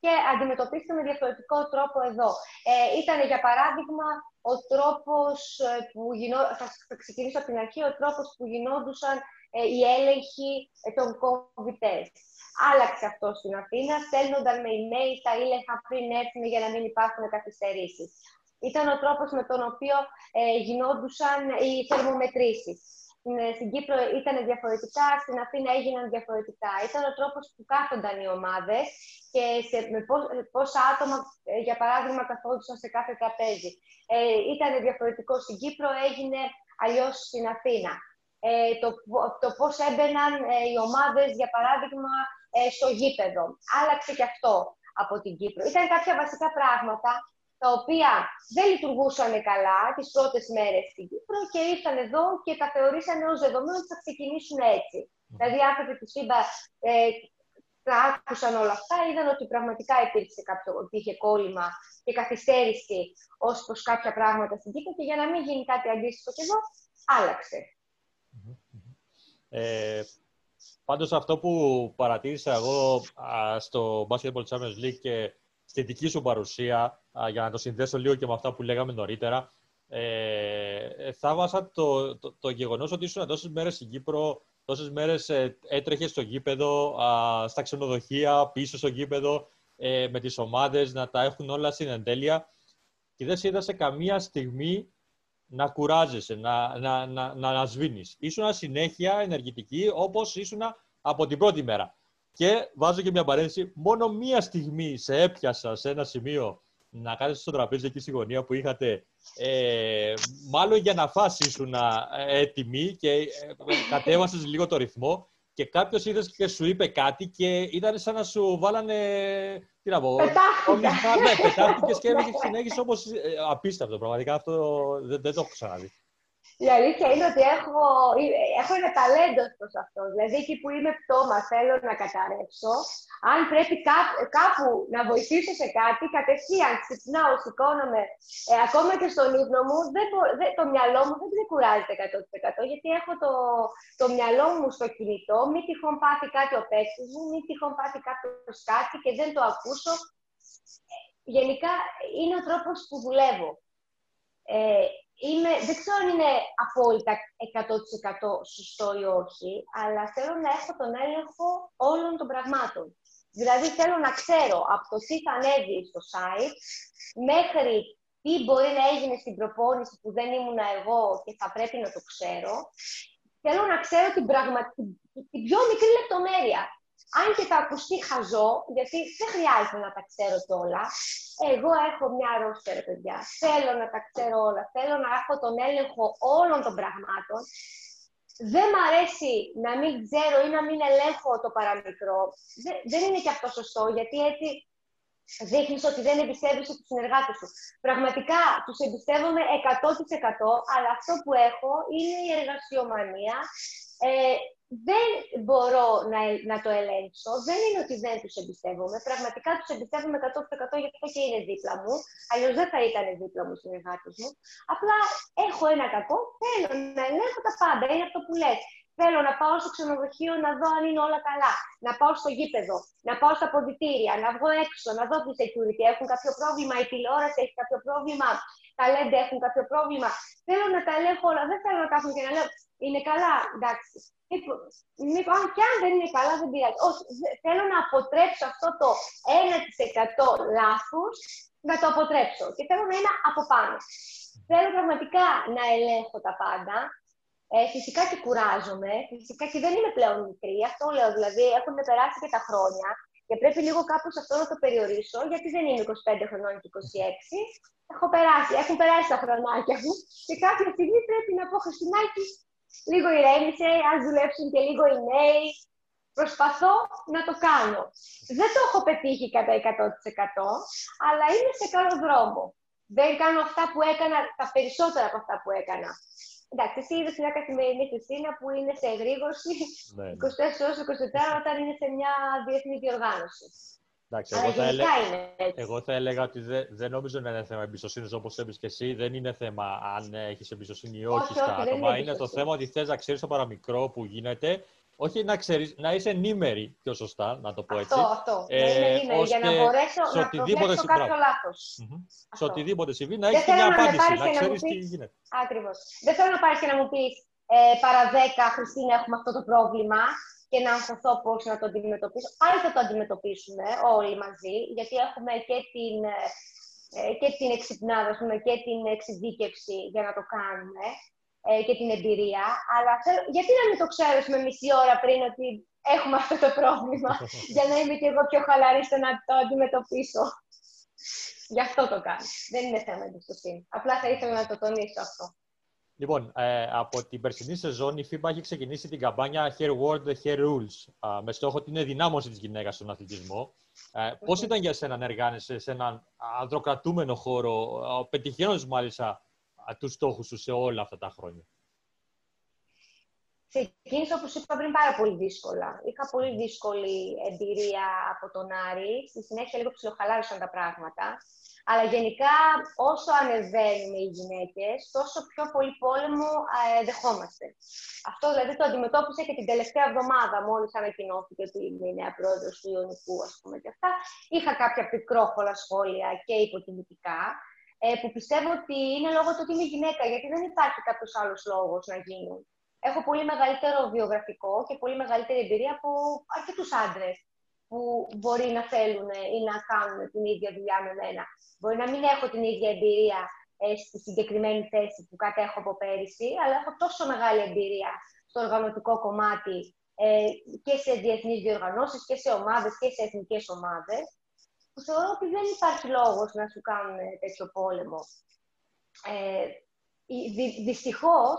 C: και αντιμετωπίστηκαν με διαφορετικό τρόπο εδώ. Ε, ήταν, για παράδειγμα, ο τρόπος ε, που γινόταν, θα, ξεκινήσω από την αρχή, ο τρόπος που γινόντουσαν ε, οι έλεγχοι ε, των COVID Άλλαξε αυτός στην Αθήνα, στέλνονταν με email τα ήλεγχα πριν έρθουν για να μην υπάρχουν καθυστερήσεις ήταν ο τρόπος με τον οποίο ε, γινόντουσαν οι θερμομετρήσεις. Στην Κύπρο ήταν διαφορετικά, στην Αθήνα έγιναν διαφορετικά. Ήταν ο τρόπος που κάθονταν οι ομάδες και σε, με πόσα άτομα, ε, για παράδειγμα, καθόντουσαν σε κάθε τραπέζι. Ε, ήταν διαφορετικό στην Κύπρο, έγινε αλλιώς στην Αθήνα. Ε, το, το πώς έμπαιναν ε, οι ομάδες, για παράδειγμα, ε, στο γήπεδο. Άλλαξε και αυτό από την Κύπρο. Ήταν κάποια βασικά πράγματα τα οποία δεν λειτουργούσαν καλά τις πρώτες μέρες στην Κύπρο και ήρθαν εδώ και τα θεωρήσαν ως δεδομένο ότι θα ξεκινήσουν έτσι. Mm. Δηλαδή, οι άνθρωποι τη ΣΥΜΠΑ ε, τα άκουσαν όλα αυτά, είδαν ότι πραγματικά υπήρξε κάποιο, ότι είχε κόλλημα και καθυστέρηση ως προς κάποια πράγματα στην Κύπρο και για να μην γίνει κάτι αντίστοιχο και εδώ, άλλαξε.
B: Ε, πάντως αυτό που παρατήρησα εγώ α, στο Basketball Champions League και στη δική σου παρουσία, για να το συνδέσω λίγο και με αυτά που λέγαμε νωρίτερα, ε, θαύμασα το, το, το γεγονός ότι ήσουν τόσες μέρες στην Κύπρο, τόσες μέρες ε, έτρεχες στο γήπεδο, α, στα ξενοδοχεία, πίσω στο γήπεδο, ε, με τις ομάδες, να τα έχουν όλα στην εντέλεια και δεν σε είδα σε καμία στιγμή να κουράζεσαι, να, να, να, να, να σβήνεις. Ήσουν συνέχεια ενεργητική όπως ήσουν από την πρώτη μέρα. Και βάζω και μια παρένθεση, μόνο μία στιγμή σε έπιασα σε ένα σημείο να κάθεσαι στο τραπέζι εκεί στη γωνία που είχατε, ε, μάλλον για να φας ήσουν έτοιμη και ε, κατέβασες λίγο το ρυθμό και κάποιος είδες και σου είπε κάτι και ήταν σαν να σου βάλανε, τι να πω,
C: πετάχτηκα.
B: ναι, πετάχτηκες και συνέχισε όπως ε, απίστευτο, πραγματικά αυτό δεν, δεν το έχω ξαναδεί.
C: Η αλήθεια είναι ότι έχω, έχω ένα ταλέντο προς αυτό. Δηλαδή, εκεί που είμαι πτώμα, θέλω να καταρρεύσω. Αν πρέπει κάπου, να βοηθήσω σε κάτι, κατευθείαν ξυπνάω, σηκώνομαι. Ε, ακόμα και στον ύπνο μου, δεν, το μυαλό μου δεν ξεκουράζεται 100% γιατί έχω το, το μυαλό μου στο κινητό. Μην τυχόν πάθει κάτι ο παίκτης μου, μην τυχόν πάθει κάποιος κάτι και δεν το ακούσω. Γενικά, είναι ο τρόπος που δουλεύω. Ε, είμαι, δεν ξέρω αν είναι απόλυτα 100% σωστό ή όχι, αλλά θέλω να έχω τον έλεγχο όλων των πραγμάτων. Δηλαδή θέλω να ξέρω από το τι θα ανέβει στο site μέχρι τι μπορεί να έγινε στην προπόνηση που δεν ήμουν εγώ και θα πρέπει να το ξέρω. Θέλω να ξέρω την, πραγμα... την πιο μικρή λεπτομέρεια αν και θα ακουστεί χαζό, γιατί δεν χρειάζεται να τα ξέρω όλα, εγώ έχω μια αρρώστια, παιδιά. Θέλω να τα ξέρω όλα. Θέλω να έχω τον έλεγχο όλων των πραγμάτων. Δεν μ' αρέσει να μην ξέρω ή να μην ελέγχω το παραμικρό. Δεν, δεν είναι και αυτό σωστό, γιατί έτσι δείχνεις ότι δεν εμπιστεύει τους συνεργάτες σου. Πραγματικά τους εμπιστεύομαι 100%, αλλά αυτό που έχω είναι η εργασιομανία. Ε, δεν μπορώ να, να το ελέγξω. Δεν είναι ότι δεν τους εμπιστεύομαι. Πραγματικά τους εμπιστεύομαι 100% γιατί και είναι δίπλα μου. Αλλιώς δεν θα ήταν δίπλα μου οι συνεργάτε μου. Απλά έχω ένα κακό. Θέλω να ελέγχω τα πάντα. Είναι αυτό που λες. Θέλω να πάω στο ξενοδοχείο να δω αν είναι όλα καλά. Να πάω στο γήπεδο, να πάω στα ποδητήρια, να βγω έξω, να δω τι security έχουν κάποιο πρόβλημα, η τηλεόραση έχει κάποιο πρόβλημα, τα LED έχουν κάποιο πρόβλημα. Θέλω να τα ελέγχω όλα. Δεν θέλω να κάθομαι και να λέω είναι καλά, εντάξει. Λοιπόν, και αν δεν είναι καλά, δεν πειράζει. Όχι, θέλω να αποτρέψω αυτό το 1% λάθος, να το αποτρέψω. Και θέλω να είμαι από πάνω. Θέλω πραγματικά να ελέγχω τα πάντα. Ε, φυσικά και κουράζομαι, φυσικά και δεν είμαι πλέον μικρή, αυτό λέω, δηλαδή έχουν περάσει και τα χρόνια και πρέπει λίγο κάπως αυτό να το περιορίσω, γιατί δεν είμαι 25 χρονών και 26, έχω περάσει, έχουν περάσει τα χρονάκια μου και κάποια στιγμή πρέπει να πω Χριστινάκη, λίγο ηρέμησε, ας δουλέψουν και λίγο οι νέοι. Προσπαθώ να το κάνω. Δεν το έχω πετύχει κατά 100%, αλλά είμαι σε καλό δρόμο. Δεν κάνω αυτά που έκανα, τα περισσότερα από αυτά που έκανα. Εντάξει, εσύ είδες μια καθημερινή Χριστίνα που είναι σε εγρήγορση ναι, 24 ώρες 24 όταν είναι σε μια διεθνή διοργάνωση.
B: Εντάξει, εγώ, θα έλεγα, εγώ θα έλεγα ότι δεν, δεν νομίζω να είναι θέμα εμπιστοσύνης όπως είπες και εσύ. Δεν είναι θέμα αν έχεις εμπιστοσύνη ή όχι, στα άτομα. Είναι, το θέμα ότι θες να ξέρεις το παραμικρό που γίνεται. Όχι να, ξέρεις, να είσαι ενήμερη πιο σωστά, να το πω έτσι.
C: Αυτό, αυτό. Ε, να είμαι ενήμερη για να μπορέσω να προβλέψω κάποιο λάθος. Mm-hmm.
B: Σε οτιδήποτε συμβεί, να έχεις μια απάντηση, να ξέρεις τι γίνεται.
C: Ακριβώς. Δεν θέλω να πάρεις και να μου πεις ε, παρά 10 Χριστίνα έχουμε αυτό το πρόβλημα και να αγχωθώ πώς να το αντιμετωπίσω. Άλλοι θα το αντιμετωπίσουμε όλοι μαζί, γιατί έχουμε και την, ε, και την εξυπνάδα, πούμε, και την εξειδίκευση για να το κάνουμε ε, και την εμπειρία. Αλλά θέλω, γιατί να μην το ξέρω με μισή ώρα πριν ότι έχουμε αυτό το πρόβλημα, (laughs) για να είμαι και εγώ πιο χαλαρή στο να το αντιμετωπίσω. Γι' αυτό το κάνω. Δεν είναι θέμα εμπιστοσύνη. Απλά θα ήθελα να το τονίσω αυτό.
B: Λοιπόν, ε, από την περσινή σεζόν η FIBA έχει ξεκινήσει την καμπάνια Hair World, Hair Rules με στόχο την ενδυνάμωση της γυναίκας στον αθλητισμό. Ε, πώς ήταν για σένα να εργάνεσαι σε έναν ανδροκρατούμενο χώρο, πετυχαίνοντας μάλιστα τους στόχους σου σε όλα αυτά τα χρόνια.
C: Ξεκίνησα, όπως είπα πριν, πάρα πολύ δύσκολα. Είχα πολύ δύσκολη εμπειρία από τον Άρη. Στη συνέχεια λίγο ψιλοχαλάρισαν τα πράγματα. Αλλά γενικά, όσο ανεβαίνουμε οι γυναίκες, τόσο πιο πολύ πόλεμο ε, δεχόμαστε. Αυτό δηλαδή το αντιμετώπισα και την τελευταία εβδομάδα, μόλις ανακοινώθηκε ότι είμαι η νέα πρόεδρος του Ιωνικού, ας πούμε και αυτά. Είχα κάποια πικρόχολα σχόλια και υποτιμητικά, ε, που πιστεύω ότι είναι λόγω του ότι είμαι γυναίκα, γιατί δεν υπάρχει κάποιος άλλος λόγος να γίνουν. Έχω πολύ μεγαλύτερο βιογραφικό και πολύ μεγαλύτερη εμπειρία από αρκετούς άντρες που μπορεί να θέλουν ή να κάνουν την ίδια δουλειά με μένα. Μπορεί να μην έχω την ίδια εμπειρία ε, στη συγκεκριμένη θέση που κατέχω από πέρυσι, αλλά έχω τόσο μεγάλη εμπειρία στο οργανωτικό κομμάτι ε, και σε διεθνείς διοργανώσεις και σε ομάδες και σε εθνικές ομάδες, που θεωρώ ότι δεν υπάρχει λόγος να σου κάνουν τέτοιο πόλεμο. Ε, δυ, δυστυχώς,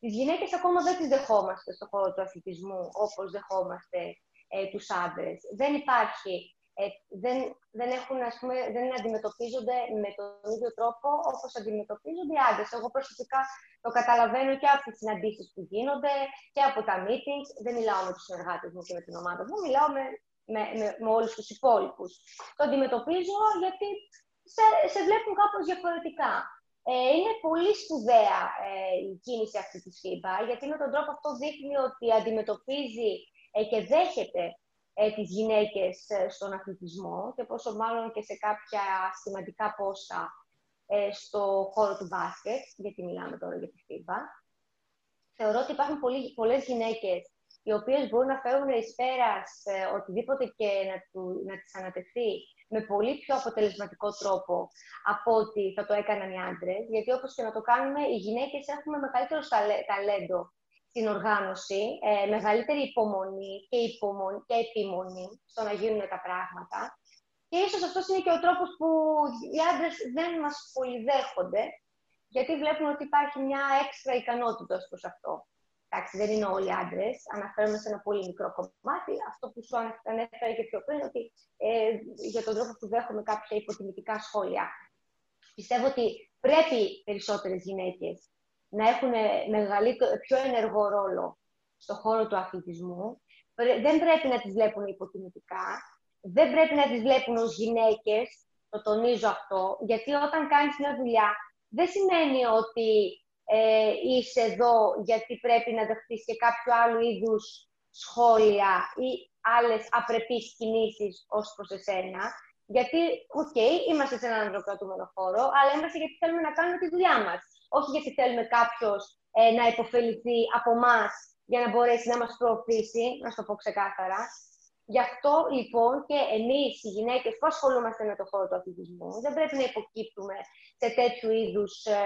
C: τις γυναίκες ακόμα δεν τις δεχόμαστε στον χώρο του αθλητισμού, όπως δεχόμαστε ε, τους άντρες. Δεν υπάρχει ε, δεν, δεν, έχουν, ας πούμε, δεν αντιμετωπίζονται με τον ίδιο τρόπο όπως αντιμετωπίζονται οι άντρες. Εγώ προσωπικά το καταλαβαίνω και από τις συναντήσεις που γίνονται και από τα meetings. Δεν μιλάω με τους συνεργάτες μου και με την ομάδα μου, μιλάω με, με, με, με όλους τους υπόλοιπους. Το αντιμετωπίζω γιατί σε, σε βλέπουν κάπως διαφορετικά. Ε, είναι πολύ σπουδαία ε, η κίνηση αυτή της FIBA, γιατί με τον τρόπο αυτό δείχνει ότι αντιμετωπίζει ε, και δέχεται ε, τις γυναίκες ε, στον αθλητισμό και πόσο μάλλον και σε κάποια σημαντικά πόστα ε, στο χώρο του μπάσκετ, γιατί μιλάμε τώρα για τη FIBA. Θεωρώ ότι υπάρχουν πολλοί, πολλές γυναίκες οι οποίες μπορούν να φέρουν εις πέρας ε, οτιδήποτε και να, του, να τις ανατεθεί με πολύ πιο αποτελεσματικό τρόπο από ότι θα το έκαναν οι άντρες, γιατί όπως και να το κάνουμε, οι γυναίκες έχουμε μεγαλύτερο ταλέντο την οργάνωση, ε, μεγαλύτερη υπομονή και, υπομονή και επιμονή στο να γίνουν τα πράγματα. Και ίσως αυτός είναι και ο τρόπος που οι άντρες δεν μας πολυδέχονται, γιατί βλέπουν ότι υπάρχει μια έξτρα ικανότητα ως προς αυτό. Εντάξει, δεν είναι όλοι άντρες. Αναφέρομαι σε ένα πολύ μικρό κομμάτι. Αυτό που σου ανέφερα και πιο πριν, ότι ε, για τον τρόπο που δέχομαι κάποια υποτιμητικά σχόλια. Πιστεύω ότι πρέπει περισσότερες γυναίκες να έχουν μεγαλύτερο, πιο ενεργό ρόλο στον χώρο του αθλητισμού. Δεν πρέπει να τις βλέπουν υποτιμητικά. Δεν πρέπει να τις βλέπουν ως γυναίκες. Το τονίζω αυτό. Γιατί όταν κάνεις μια δουλειά, δεν σημαίνει ότι ε, είσαι εδώ γιατί πρέπει να δεχτείς και κάποιο άλλο είδους σχόλια ή άλλες απρεπείς κινήσεις ως προς εσένα. Γιατί, οκέι, okay, είμαστε σε έναν ανδροκρατούμενο χώρο, αλλά είμαστε γιατί θέλουμε να κάνουμε τη δουλειά μας όχι γιατί θέλουμε κάποιος ε, να επωφεληθεί από εμάς για να μπορέσει να μας προωθήσει, να σου το πω ξεκάθαρα. Γι' αυτό λοιπόν και εμείς οι γυναίκες που ασχολούμαστε με το χώρο του αθλητισμού δεν πρέπει να υποκύπτουμε σε τέτοιου είδους ε,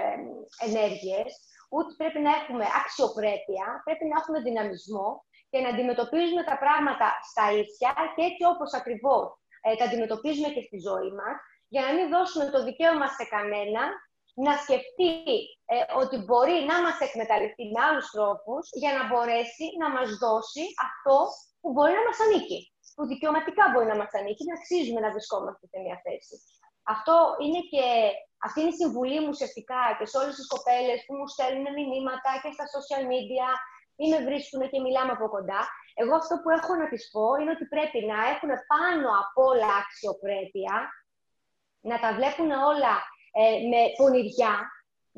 C: ενέργειες, ούτε πρέπει να έχουμε αξιοπρέπεια, πρέπει να έχουμε δυναμισμό και να αντιμετωπίζουμε τα πράγματα στα ίσια και έτσι όπως ακριβώς ε, τα αντιμετωπίζουμε και στη ζωή μας, για να μην δώσουμε το δικαίωμα σε κανένα να σκεφτεί ε, ότι μπορεί να μας εκμεταλλευτεί με άλλους τρόπους για να μπορέσει να μας δώσει αυτό που μπορεί να μας ανήκει. Που δικαιωματικά μπορεί να μας ανήκει, να αξίζουμε να βρισκόμαστε σε μια θέση. Αυτό είναι και, αυτή είναι η συμβουλή μου ουσιαστικά και σε όλες τις κοπέλες που μου στέλνουν μηνύματα και στα social media ή με βρίσκουν και μιλάμε από κοντά. Εγώ αυτό που έχω να τις πω είναι ότι πρέπει να έχουν πάνω απ' όλα αξιοπρέπεια, να τα βλέπουν όλα ε, με πονηριά,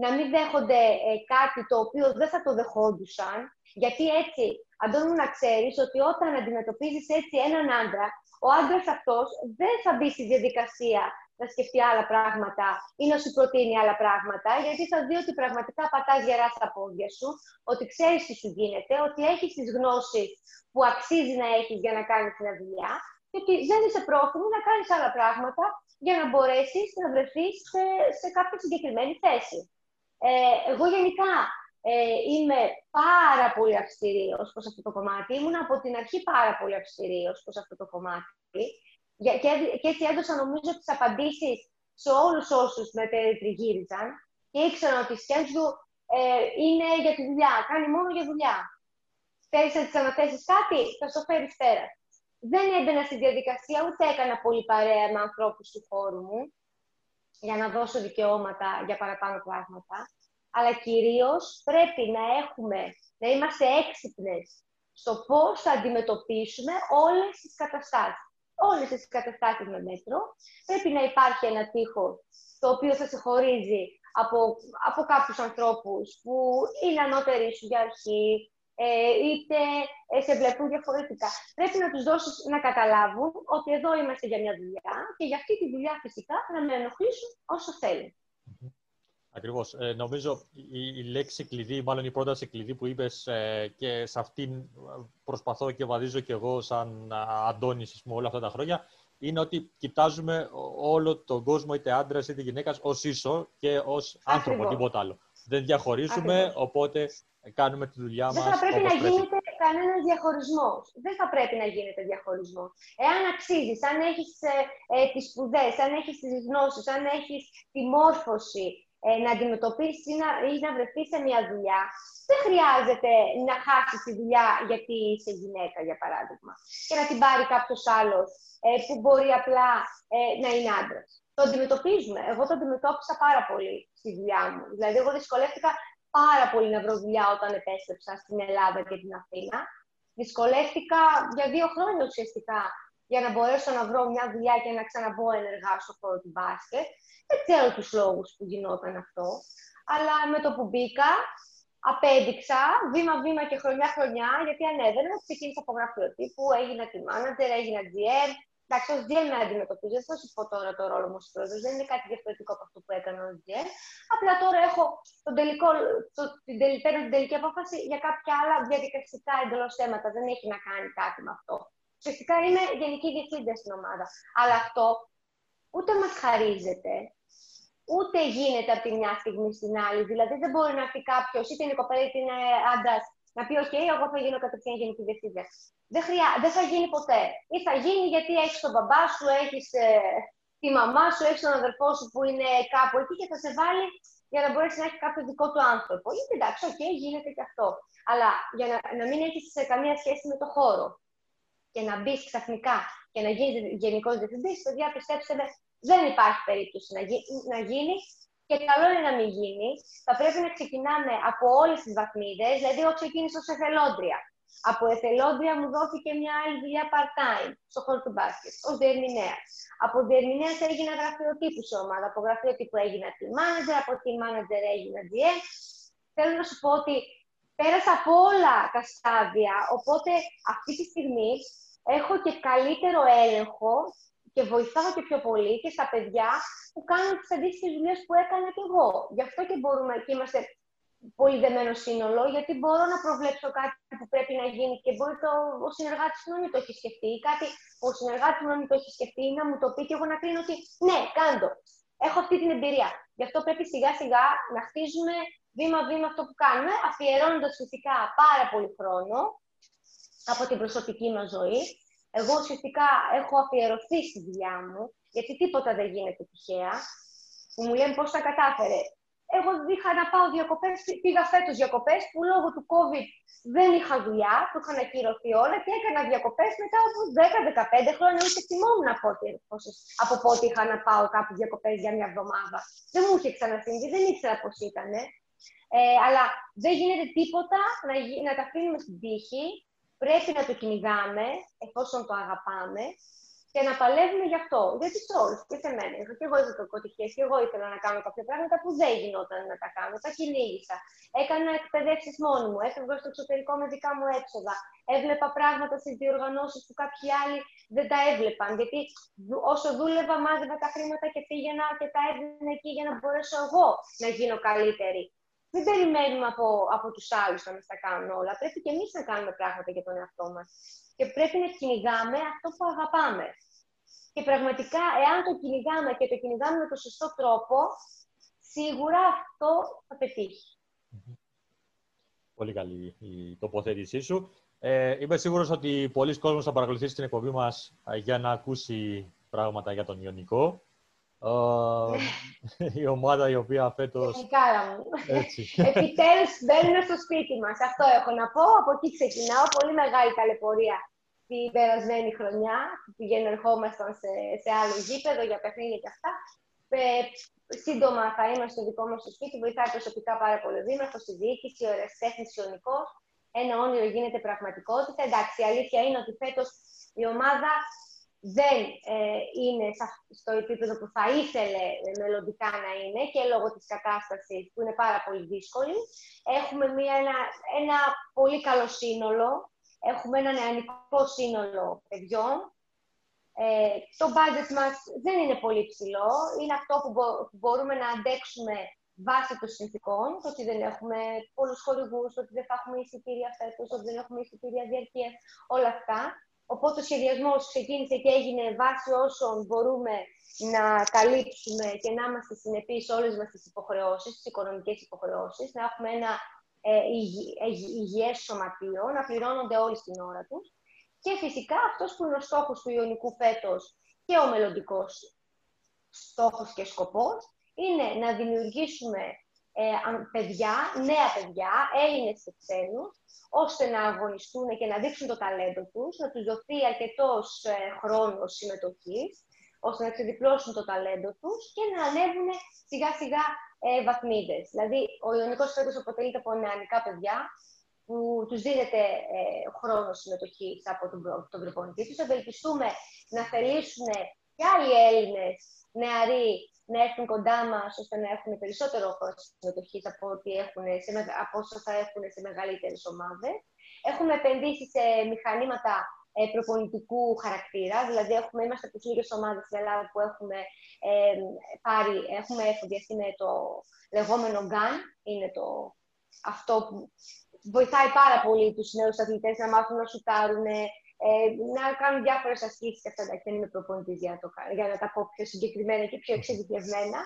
C: να μην δέχονται ε, κάτι το οποίο δεν θα το δεχόντουσαν, γιατί έτσι, Αντώνου, να ξέρεις ότι όταν αντιμετωπίζεις έτσι έναν άντρα, ο άντρας αυτός δεν θα μπει στη διαδικασία να σκεφτεί άλλα πράγματα ή να σου προτείνει άλλα πράγματα, γιατί θα δει ότι πραγματικά πατάς γερά στα πόδια σου, ότι ξέρεις τι σου γίνεται, ότι έχεις τις γνώσεις που αξίζει να έχεις για να κάνεις μια δουλειά και ότι δεν είσαι πρόθυμο να κάνεις άλλα πράγματα για να μπορέσεις να βρεθείς σε, σε κάποια συγκεκριμένη θέση. Ε, εγώ γενικά ε, είμαι πάρα πολύ αυστηρή ως προς αυτό το κομμάτι. Ήμουν από την αρχή πάρα πολύ αυστηρή ως προς αυτό το κομμάτι. Και, και έτσι έδωσα νομίζω τις απαντήσεις σε όλους όσους με περιτριγύριζαν και ήξερα ότι η σκέψη του ε, είναι για τη δουλειά, κάνει μόνο για δουλειά. Θέλεις να της αναθέσεις κάτι, θα στο φέρεις πέρα δεν έμπαινα στη διαδικασία, ούτε έκανα πολύ παρέα με ανθρώπους του χώρου μου για να δώσω δικαιώματα για παραπάνω πράγματα. Αλλά κυρίως πρέπει να έχουμε, να είμαστε έξυπνες στο πώς θα αντιμετωπίσουμε όλες τις καταστάσεις. Όλες τις καταστάσεις με μέτρο. Πρέπει να υπάρχει ένα τείχο το οποίο θα σε χωρίζει από, από κάποιους ανθρώπους που είναι ανώτεροι σου για αρχή, ε, είτε ε, σε βλέπουν διαφορετικά. Πρέπει να τους δώσεις να καταλάβουν ότι εδώ είμαστε για μια δουλειά και για αυτή τη δουλειά φυσικά να με ενοχλήσουν όσο θέλουν.
B: Ακριβώς. Ε, νομίζω η, η, λέξη κλειδί, μάλλον η πρόταση κλειδί που είπες ε, και σε αυτήν προσπαθώ και βαδίζω και εγώ σαν Αντώνης όλα αυτά τα χρόνια, είναι ότι κοιτάζουμε όλο τον κόσμο, είτε άντρας είτε γυναίκας, ως ίσο και ως άνθρωπο, τίποτα άλλο. Δεν διαχωρίζουμε, οπότε κάνουμε τη δουλειά μας
C: Δεν θα πρέπει να γίνεται κανένας διαχωρισμός. Δεν θα πρέπει να γίνεται διαχωρισμός. Εάν αξίζεις, αν έχεις ε, ε, τις σπουδές, αν έχεις τις γνώσεις, αν έχεις τη μόρφωση ε, να αντιμετωπίσεις ή να, ή να βρεθείς σε μια δουλειά, δεν χρειάζεται να χάσεις τη δουλειά γιατί είσαι γυναίκα, για παράδειγμα, και να την πάρει κάποιος άλλος ε, που μπορεί απλά ε, να είναι άντρας. Το αντιμετωπίζουμε. Εγώ το αντιμετώπισα πάρα πολύ στη δουλειά μου. Δηλαδή, εγώ δυσκολεύτηκα πάρα πολύ να βρω δουλειά όταν επέστρεψα στην Ελλάδα και την Αθήνα. Δυσκολεύτηκα για δύο χρόνια ουσιαστικά για να μπορέσω να βρω μια δουλειά και να ξαναμπω ενεργά στο χώρο του μπάσκετ. Δεν ξέρω τους λόγους που γινόταν αυτό. Αλλά με το που μπήκα, απέδειξα βήμα-βήμα και χρονιά-χρονιά, γιατί ανέβαινα, ξεκίνησα από γραφείο τύπου, έγινα τη manager, έγινα GM. Εντάξει, ω GM με αντιμετωπίζω, δεν θα σου πω τώρα το ρόλο μου πρόεδρος, δεν είναι κάτι διαφορετικό από αυτό που έκανα ω GM. Απλά τώρα έχω τον τελικό, το, την, τελική, την τελική απόφαση για κάποια άλλα διαδικαστικά εντελώς θέματα. Δεν έχει να κάνει κάτι με αυτό. Ουσιαστικά είμαι γενική διευθύντρια στην ομάδα. Αλλά αυτό ούτε μας χαρίζεται, ούτε γίνεται από τη μια στιγμή στην άλλη. Δηλαδή, δεν μπορεί να έρθει κάποιος, είτε είναι κοπέλα είτε είναι άντρας, να πει: OK, εγώ θα γίνω κατευθείαν γενική διευθύντρια. Δεν, χρειά... δεν θα γίνει ποτέ. Ή θα γίνει γιατί έχεις τον μπαμπά σου, έχεις ε, τη μαμά σου, έχεις τον αδερφό σου που είναι κάπου εκεί και θα σε βάλει για να μπορέσει να έχει κάποιο δικό του άνθρωπο. Ή εντάξει, OK, γίνεται και αυτό. Αλλά για να, να μην έχεις καμία σχέση με το χώρο και να μπεις ξαφνικά και να γίνεις γενικός διευθυντής, παιδιά, πιστέψτε με, δεν υπάρχει περίπτωση να, να γίνεις και καλό είναι να μην γίνεις. Θα πρέπει να ξεκινάμε από όλες τις βαθμίδες. Δηλαδή, εγώ ξεκίνησα ω εθελόντρια. Από εθελόντρια μου δόθηκε μια άλλη δουλειά part-time στο χώρο του μπάσκετ, ως διερμηνέα. Από διερμηνέας έγινα γραφειοτύπου σε ομάδα. Από γραφειοτύπου έγινα team manager, από team manager έγινα GM. Θέλω να σου πω ότι πέρασα από όλα τα στάδια, οπότε αυτή τη στιγμή έχω και καλύτερο έλεγχο και βοηθάω και πιο πολύ και στα παιδιά που κάνουν τις αντίστοιχες δουλειές που έκανα και εγώ. Γι' αυτό και μπορούμε και είμαστε πολύ δεμένο σύνολο, γιατί μπορώ να προβλέψω κάτι που πρέπει να γίνει και μπορεί το, ο συνεργάτης μου να μην το έχει σκεφτεί, ή κάτι ο συνεργάτης μου να μην το έχει σκεφτεί, ή να μου το πει και εγώ να κρίνω ότι ναι, κάντο. Έχω αυτή την εμπειρία. Γι' αυτό πρέπει σιγά σιγά να χτίζουμε βήμα-βήμα αυτό που κάνουμε, αφιερώνοντας φυσικά πάρα πολύ χρόνο από την προσωπική μας ζωή εγώ ουσιαστικά έχω αφιερωθεί στη δουλειά μου, γιατί τίποτα δεν γίνεται τυχαία, που μου λένε πώς τα κατάφερε. Εγώ είχα να πάω διακοπές, πήγα φέτος διακοπές που λόγω του COVID δεν είχα δουλειά, που είχαν ακυρωθεί όλα και έκανα διακοπές μετά από 10-15 χρόνια. Ούτε θυμόμουν από, από πότε είχα να πάω κάπου διακοπές για μια εβδομάδα. Δεν μου είχε ξανασυμβεί, δεν ήξερα πώς ήταν. Ε, αλλά δεν γίνεται τίποτα να, να τα αφήνουμε στην τύχη πρέπει να το κυνηγάμε, εφόσον το αγαπάμε, και να παλεύουμε γι' αυτό. Γιατί σε όλους και σε μένα. Και εγώ είχα κακοτυχίε και εγώ ήθελα να κάνω κάποια πράγματα που δεν γινόταν να τα κάνω. Τα κυνήγησα. Έκανα εκπαιδεύσεις μόνη μου. Έφευγα στο εξωτερικό με δικά μου έξοδα. Έβλεπα πράγματα στις διοργανώσεις που κάποιοι άλλοι δεν τα έβλεπαν. Γιατί όσο δούλευα, μάζευα τα χρήματα και πήγαινα και τα έδινα εκεί για να μπορέσω εγώ να γίνω καλύτερη. Μην περιμένουμε από, από τους άλλους να μας τα κάνουν όλα. Πρέπει και εμείς να κάνουμε πράγματα για τον εαυτό μας. Και πρέπει να κυνηγάμε αυτό που αγαπάμε. Και πραγματικά, εάν το κυνηγάμε και το κυνηγάμε με τον σωστό τρόπο, σίγουρα αυτό θα πετύχει.
B: Πολύ καλή η τοποθέτησή σου. Ε, είμαι σίγουρος ότι πολλοί κόσμος θα παρακολουθήσει την εκπομπή μας ε, για να ακούσει πράγματα για τον Ιωνικό η ομάδα η οποία φέτος.
C: Η κάρα μου. Επιτέλους μπαίνουμε στο σπίτι μας. Αυτό έχω να πω. Από εκεί ξεκινάω. Πολύ μεγάλη ταλαιπωρία την περασμένη χρονιά. Πηγαίνω, ερχόμασταν σε, σε άλλο γήπεδο για παιχνίδια και αυτά. Ε, σύντομα θα είμαστε στο δικό μας το σπίτι. Βοηθάει προσωπικά πάρα πολύ ο Δήμαρχος, η διοίκηση, ο ερασιτέχνη, ο Ένα όνειρο γίνεται πραγματικότητα. Εντάξει, η αλήθεια είναι ότι φέτος η ομάδα δεν ε, είναι στο επίπεδο που θα ήθελε μελλοντικά να είναι και λόγω της κατάστασης που είναι πάρα πολύ δύσκολη. Έχουμε μια, ένα, ένα πολύ καλό σύνολο. Έχουμε ένα νεανικό σύνολο παιδιών. Ε, το budget μας δεν είναι πολύ ψηλό. Είναι αυτό που, μπορούμε να αντέξουμε βάσει των συνθήκων, ότι δεν έχουμε πολλούς χορηγούς, ότι δεν θα έχουμε εισιτήρια φέτος, ότι δεν έχουμε εισιτήρια διαρκείας, όλα αυτά. Οπότε ο σχεδιασμός ξεκίνησε και έγινε βάσει όσων μπορούμε να καλύψουμε και να είμαστε συνεπείς σε όλες μας τις υποχρεώσεις, τις οικονομικές υποχρεώσεις, να έχουμε ένα ε, ε υγιές σωματείο, να πληρώνονται όλοι στην ώρα τους. Και φυσικά αυτός που είναι ο στόχος του Ιωνικού φέτος και ο μελλοντικός στόχος και σκοπός είναι να δημιουργήσουμε ε, παιδιά, νέα παιδιά, Έλληνες και ξένους, ώστε να αγωνιστούν και να δείξουν το ταλέντο τους, να τους δοθεί αρκετός ε, χρόνος συμμετοχής, ώστε να ξεδιπλώσουν το ταλέντο τους και να ανέβουν σιγά σιγά ε, βαθμίδες. Δηλαδή, ο Ιωνικός φέτος αποτελείται από νεανικά παιδιά, που τους δίνεται ε, χρόνος συμμετοχής από τον, τον προπονητή τους. Ευελπιστούμε να θελήσουν και άλλοι Έλληνες νεαροί να έρθουν κοντά μας ώστε να έχουν περισσότερο χρόνο συμμετοχής από, ό,τι έχουν, σε, από όσο θα έχουν σε μεγαλύτερες ομάδες. Έχουμε επενδύσει σε μηχανήματα ε, προπονητικού χαρακτήρα, δηλαδή έχουμε, είμαστε από τις λίγες ομάδες στην Ελλάδα που έχουμε ε, πάρει, έχουμε εφοδιαστεί με το λεγόμενο GAN, είναι το, αυτό που βοηθάει πάρα πολύ τους νέους αθλητές να μάθουν να σουτάρουν, ε, να κάνουν διάφορες ασκήσεις και αυτά. Εντάξει, δεν είμαι προπονητής για, το, για να τα πω πιο συγκεκριμένα και πιο εξειδικευμένα.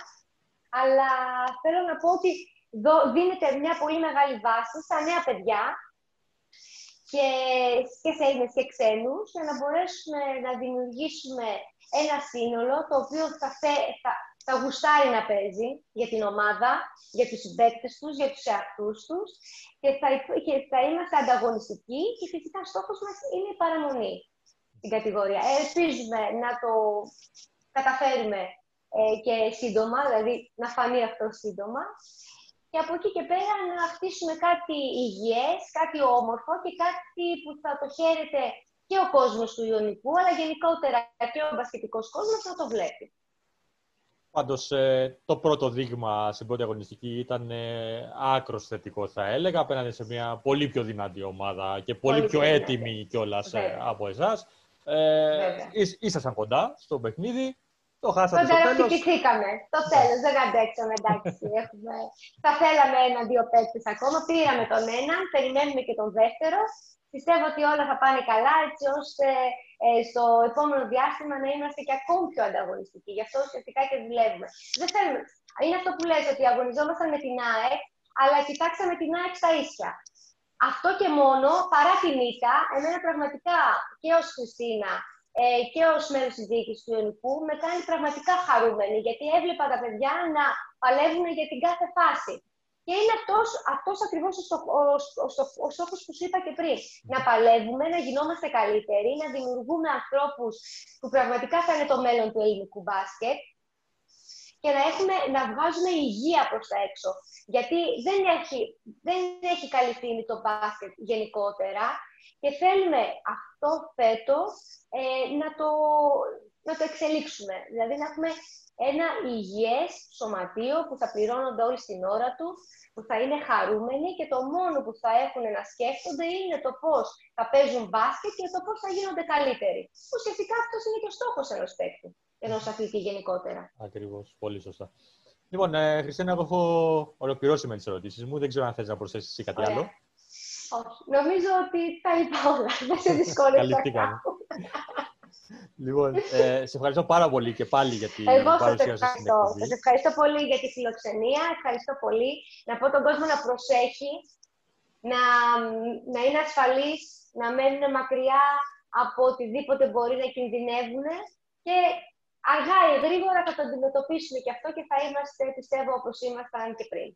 C: Αλλά θέλω να πω ότι δίνεται μια πολύ μεγάλη βάση στα νέα παιδιά και, και σε Έλληνες και ξένους για να μπορέσουμε να δημιουργήσουμε ένα σύνολο το οποίο θα, θα, θα γουστάρει να παίζει για την ομάδα, για τους συμπαίκτες τους, για τους εαυτούς τους και θα, και θα είμαστε ανταγωνιστικοί και φυσικά στόχος μας είναι η παραμονή στην κατηγορία. Ελπίζουμε να το καταφέρουμε ε, και σύντομα, δηλαδή να φανεί αυτό σύντομα και από εκεί και πέρα να χτίσουμε κάτι υγιές, κάτι όμορφο και κάτι που θα το χαίρεται και ο κόσμος του Ιωνικού, αλλά γενικότερα και ο μπασκετικός κόσμος να το βλέπει.
B: Πάντως, ε, το πρώτο δείγμα στην πρώτη αγωνιστική ήταν ε, άκρος θετικό, θα έλεγα, απέναντι σε μια πολύ πιο δυνατή ομάδα και πολύ, πιο έτοιμη κιόλας ε, από εσάς. Ε, ήσασταν κοντά στο παιχνίδι. Το χάσατε στο τέλος.
C: Κοιτήκαμε. Το τέλος, δεν αντέξαμε, εντάξει. (laughs) Έχουμε... Θα θέλαμε ένα-δύο παίκτες ακόμα. Πήραμε τον έναν, περιμένουμε και τον δεύτερο. Πιστεύω ότι όλα θα πάνε καλά, έτσι ώστε ε, στο επόμενο διάστημα να είμαστε και ακόμη πιο ανταγωνιστικοί. Γι' αυτό ουσιαστικά και δουλεύουμε. Δεν θέλουμε. Είναι αυτό που λες, ότι αγωνιζόμασταν με την ΑΕΚ, αλλά κοιτάξαμε την ΑΕΚ στα ίσια. Αυτό και μόνο, παρά την ήττα, εμένα πραγματικά και ως Χριστίνα ε, και ως μέρο της διοίκησης του Ιωνικού με κάνει πραγματικά χαρούμενη, γιατί έβλεπα τα παιδιά να παλεύουν για την κάθε φάση. Και είναι αυτός, αυτός ακριβώς ο, ο, ο, ο στόχος που σου είπα και πριν. Να παλεύουμε, να γινόμαστε καλύτεροι, να δημιουργούμε ανθρώπους που πραγματικά θα είναι το μέλλον του ελληνικού μπάσκετ και να, έχουμε, να βγάζουμε υγεία προς τα έξω. Γιατί δεν έχει, δεν έχει καλή φήμη το μπάσκετ γενικότερα και θέλουμε αυτό φέτος ε, να, το, να το εξελίξουμε. Δηλαδή να έχουμε ένα υγιές σωματείο που θα πληρώνονται όλοι στην ώρα τους, που θα είναι χαρούμενοι και το μόνο που θα έχουν να σκέφτονται είναι το πώς θα παίζουν μπάσκετ και το πώς θα γίνονται καλύτεροι. Ουσιαστικά αυτός είναι και ο στόχος ενός παίκτη, ενός αθλητή γενικότερα.
B: Ακριβώς, πολύ σωστά. Λοιπόν, ε, Χριστίνα, εγώ έχω ολοκληρώσει με τις ερωτήσεις μου. Δεν ξέρω αν θες να προσθέσεις κάτι άλλο.
C: Όχι. Νομίζω ότι τα είπα όλα. Δεν σε δυσκόλεψα (laughs)
B: Λοιπόν, ε, σε ευχαριστώ πάρα πολύ και πάλι για την Εγώ παρουσία σας στην εκπομπή.
C: Σας ευχαριστώ πολύ για τη φιλοξενία. Ευχαριστώ πολύ. Να πω τον κόσμο να προσέχει, να, να είναι ασφαλής, να μένουν μακριά από οτιδήποτε μπορεί να κινδυνεύουν και αργά ή γρήγορα θα το αντιμετωπίσουμε και αυτό και θα είμαστε, πιστεύω, όπως ήμασταν και πριν.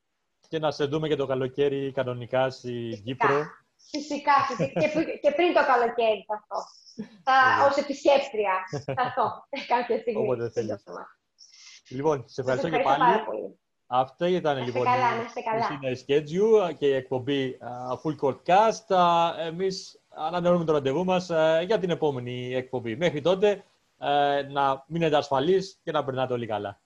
B: Και να σε δούμε και το καλοκαίρι κανονικά στην Κύπρο.
C: Φυσικά, φυσικά. και, και πριν το καλοκαίρι θα αυτό θα, ως επισκέπτρια θα έρθω (laughs) κάποια στιγμή.
B: Όποτε θέλεις. Λοιπόν, σε ευχαριστώ και πάλι. Αυτή ήταν λοιπόν
C: η
B: Schedule και η εκπομπή Full Court Cast. Εμείς ανανεώνουμε το ραντεβού μας για την επόμενη εκπομπή. Μέχρι τότε, να μείνετε ασφαλείς και να περνάτε όλοι καλά.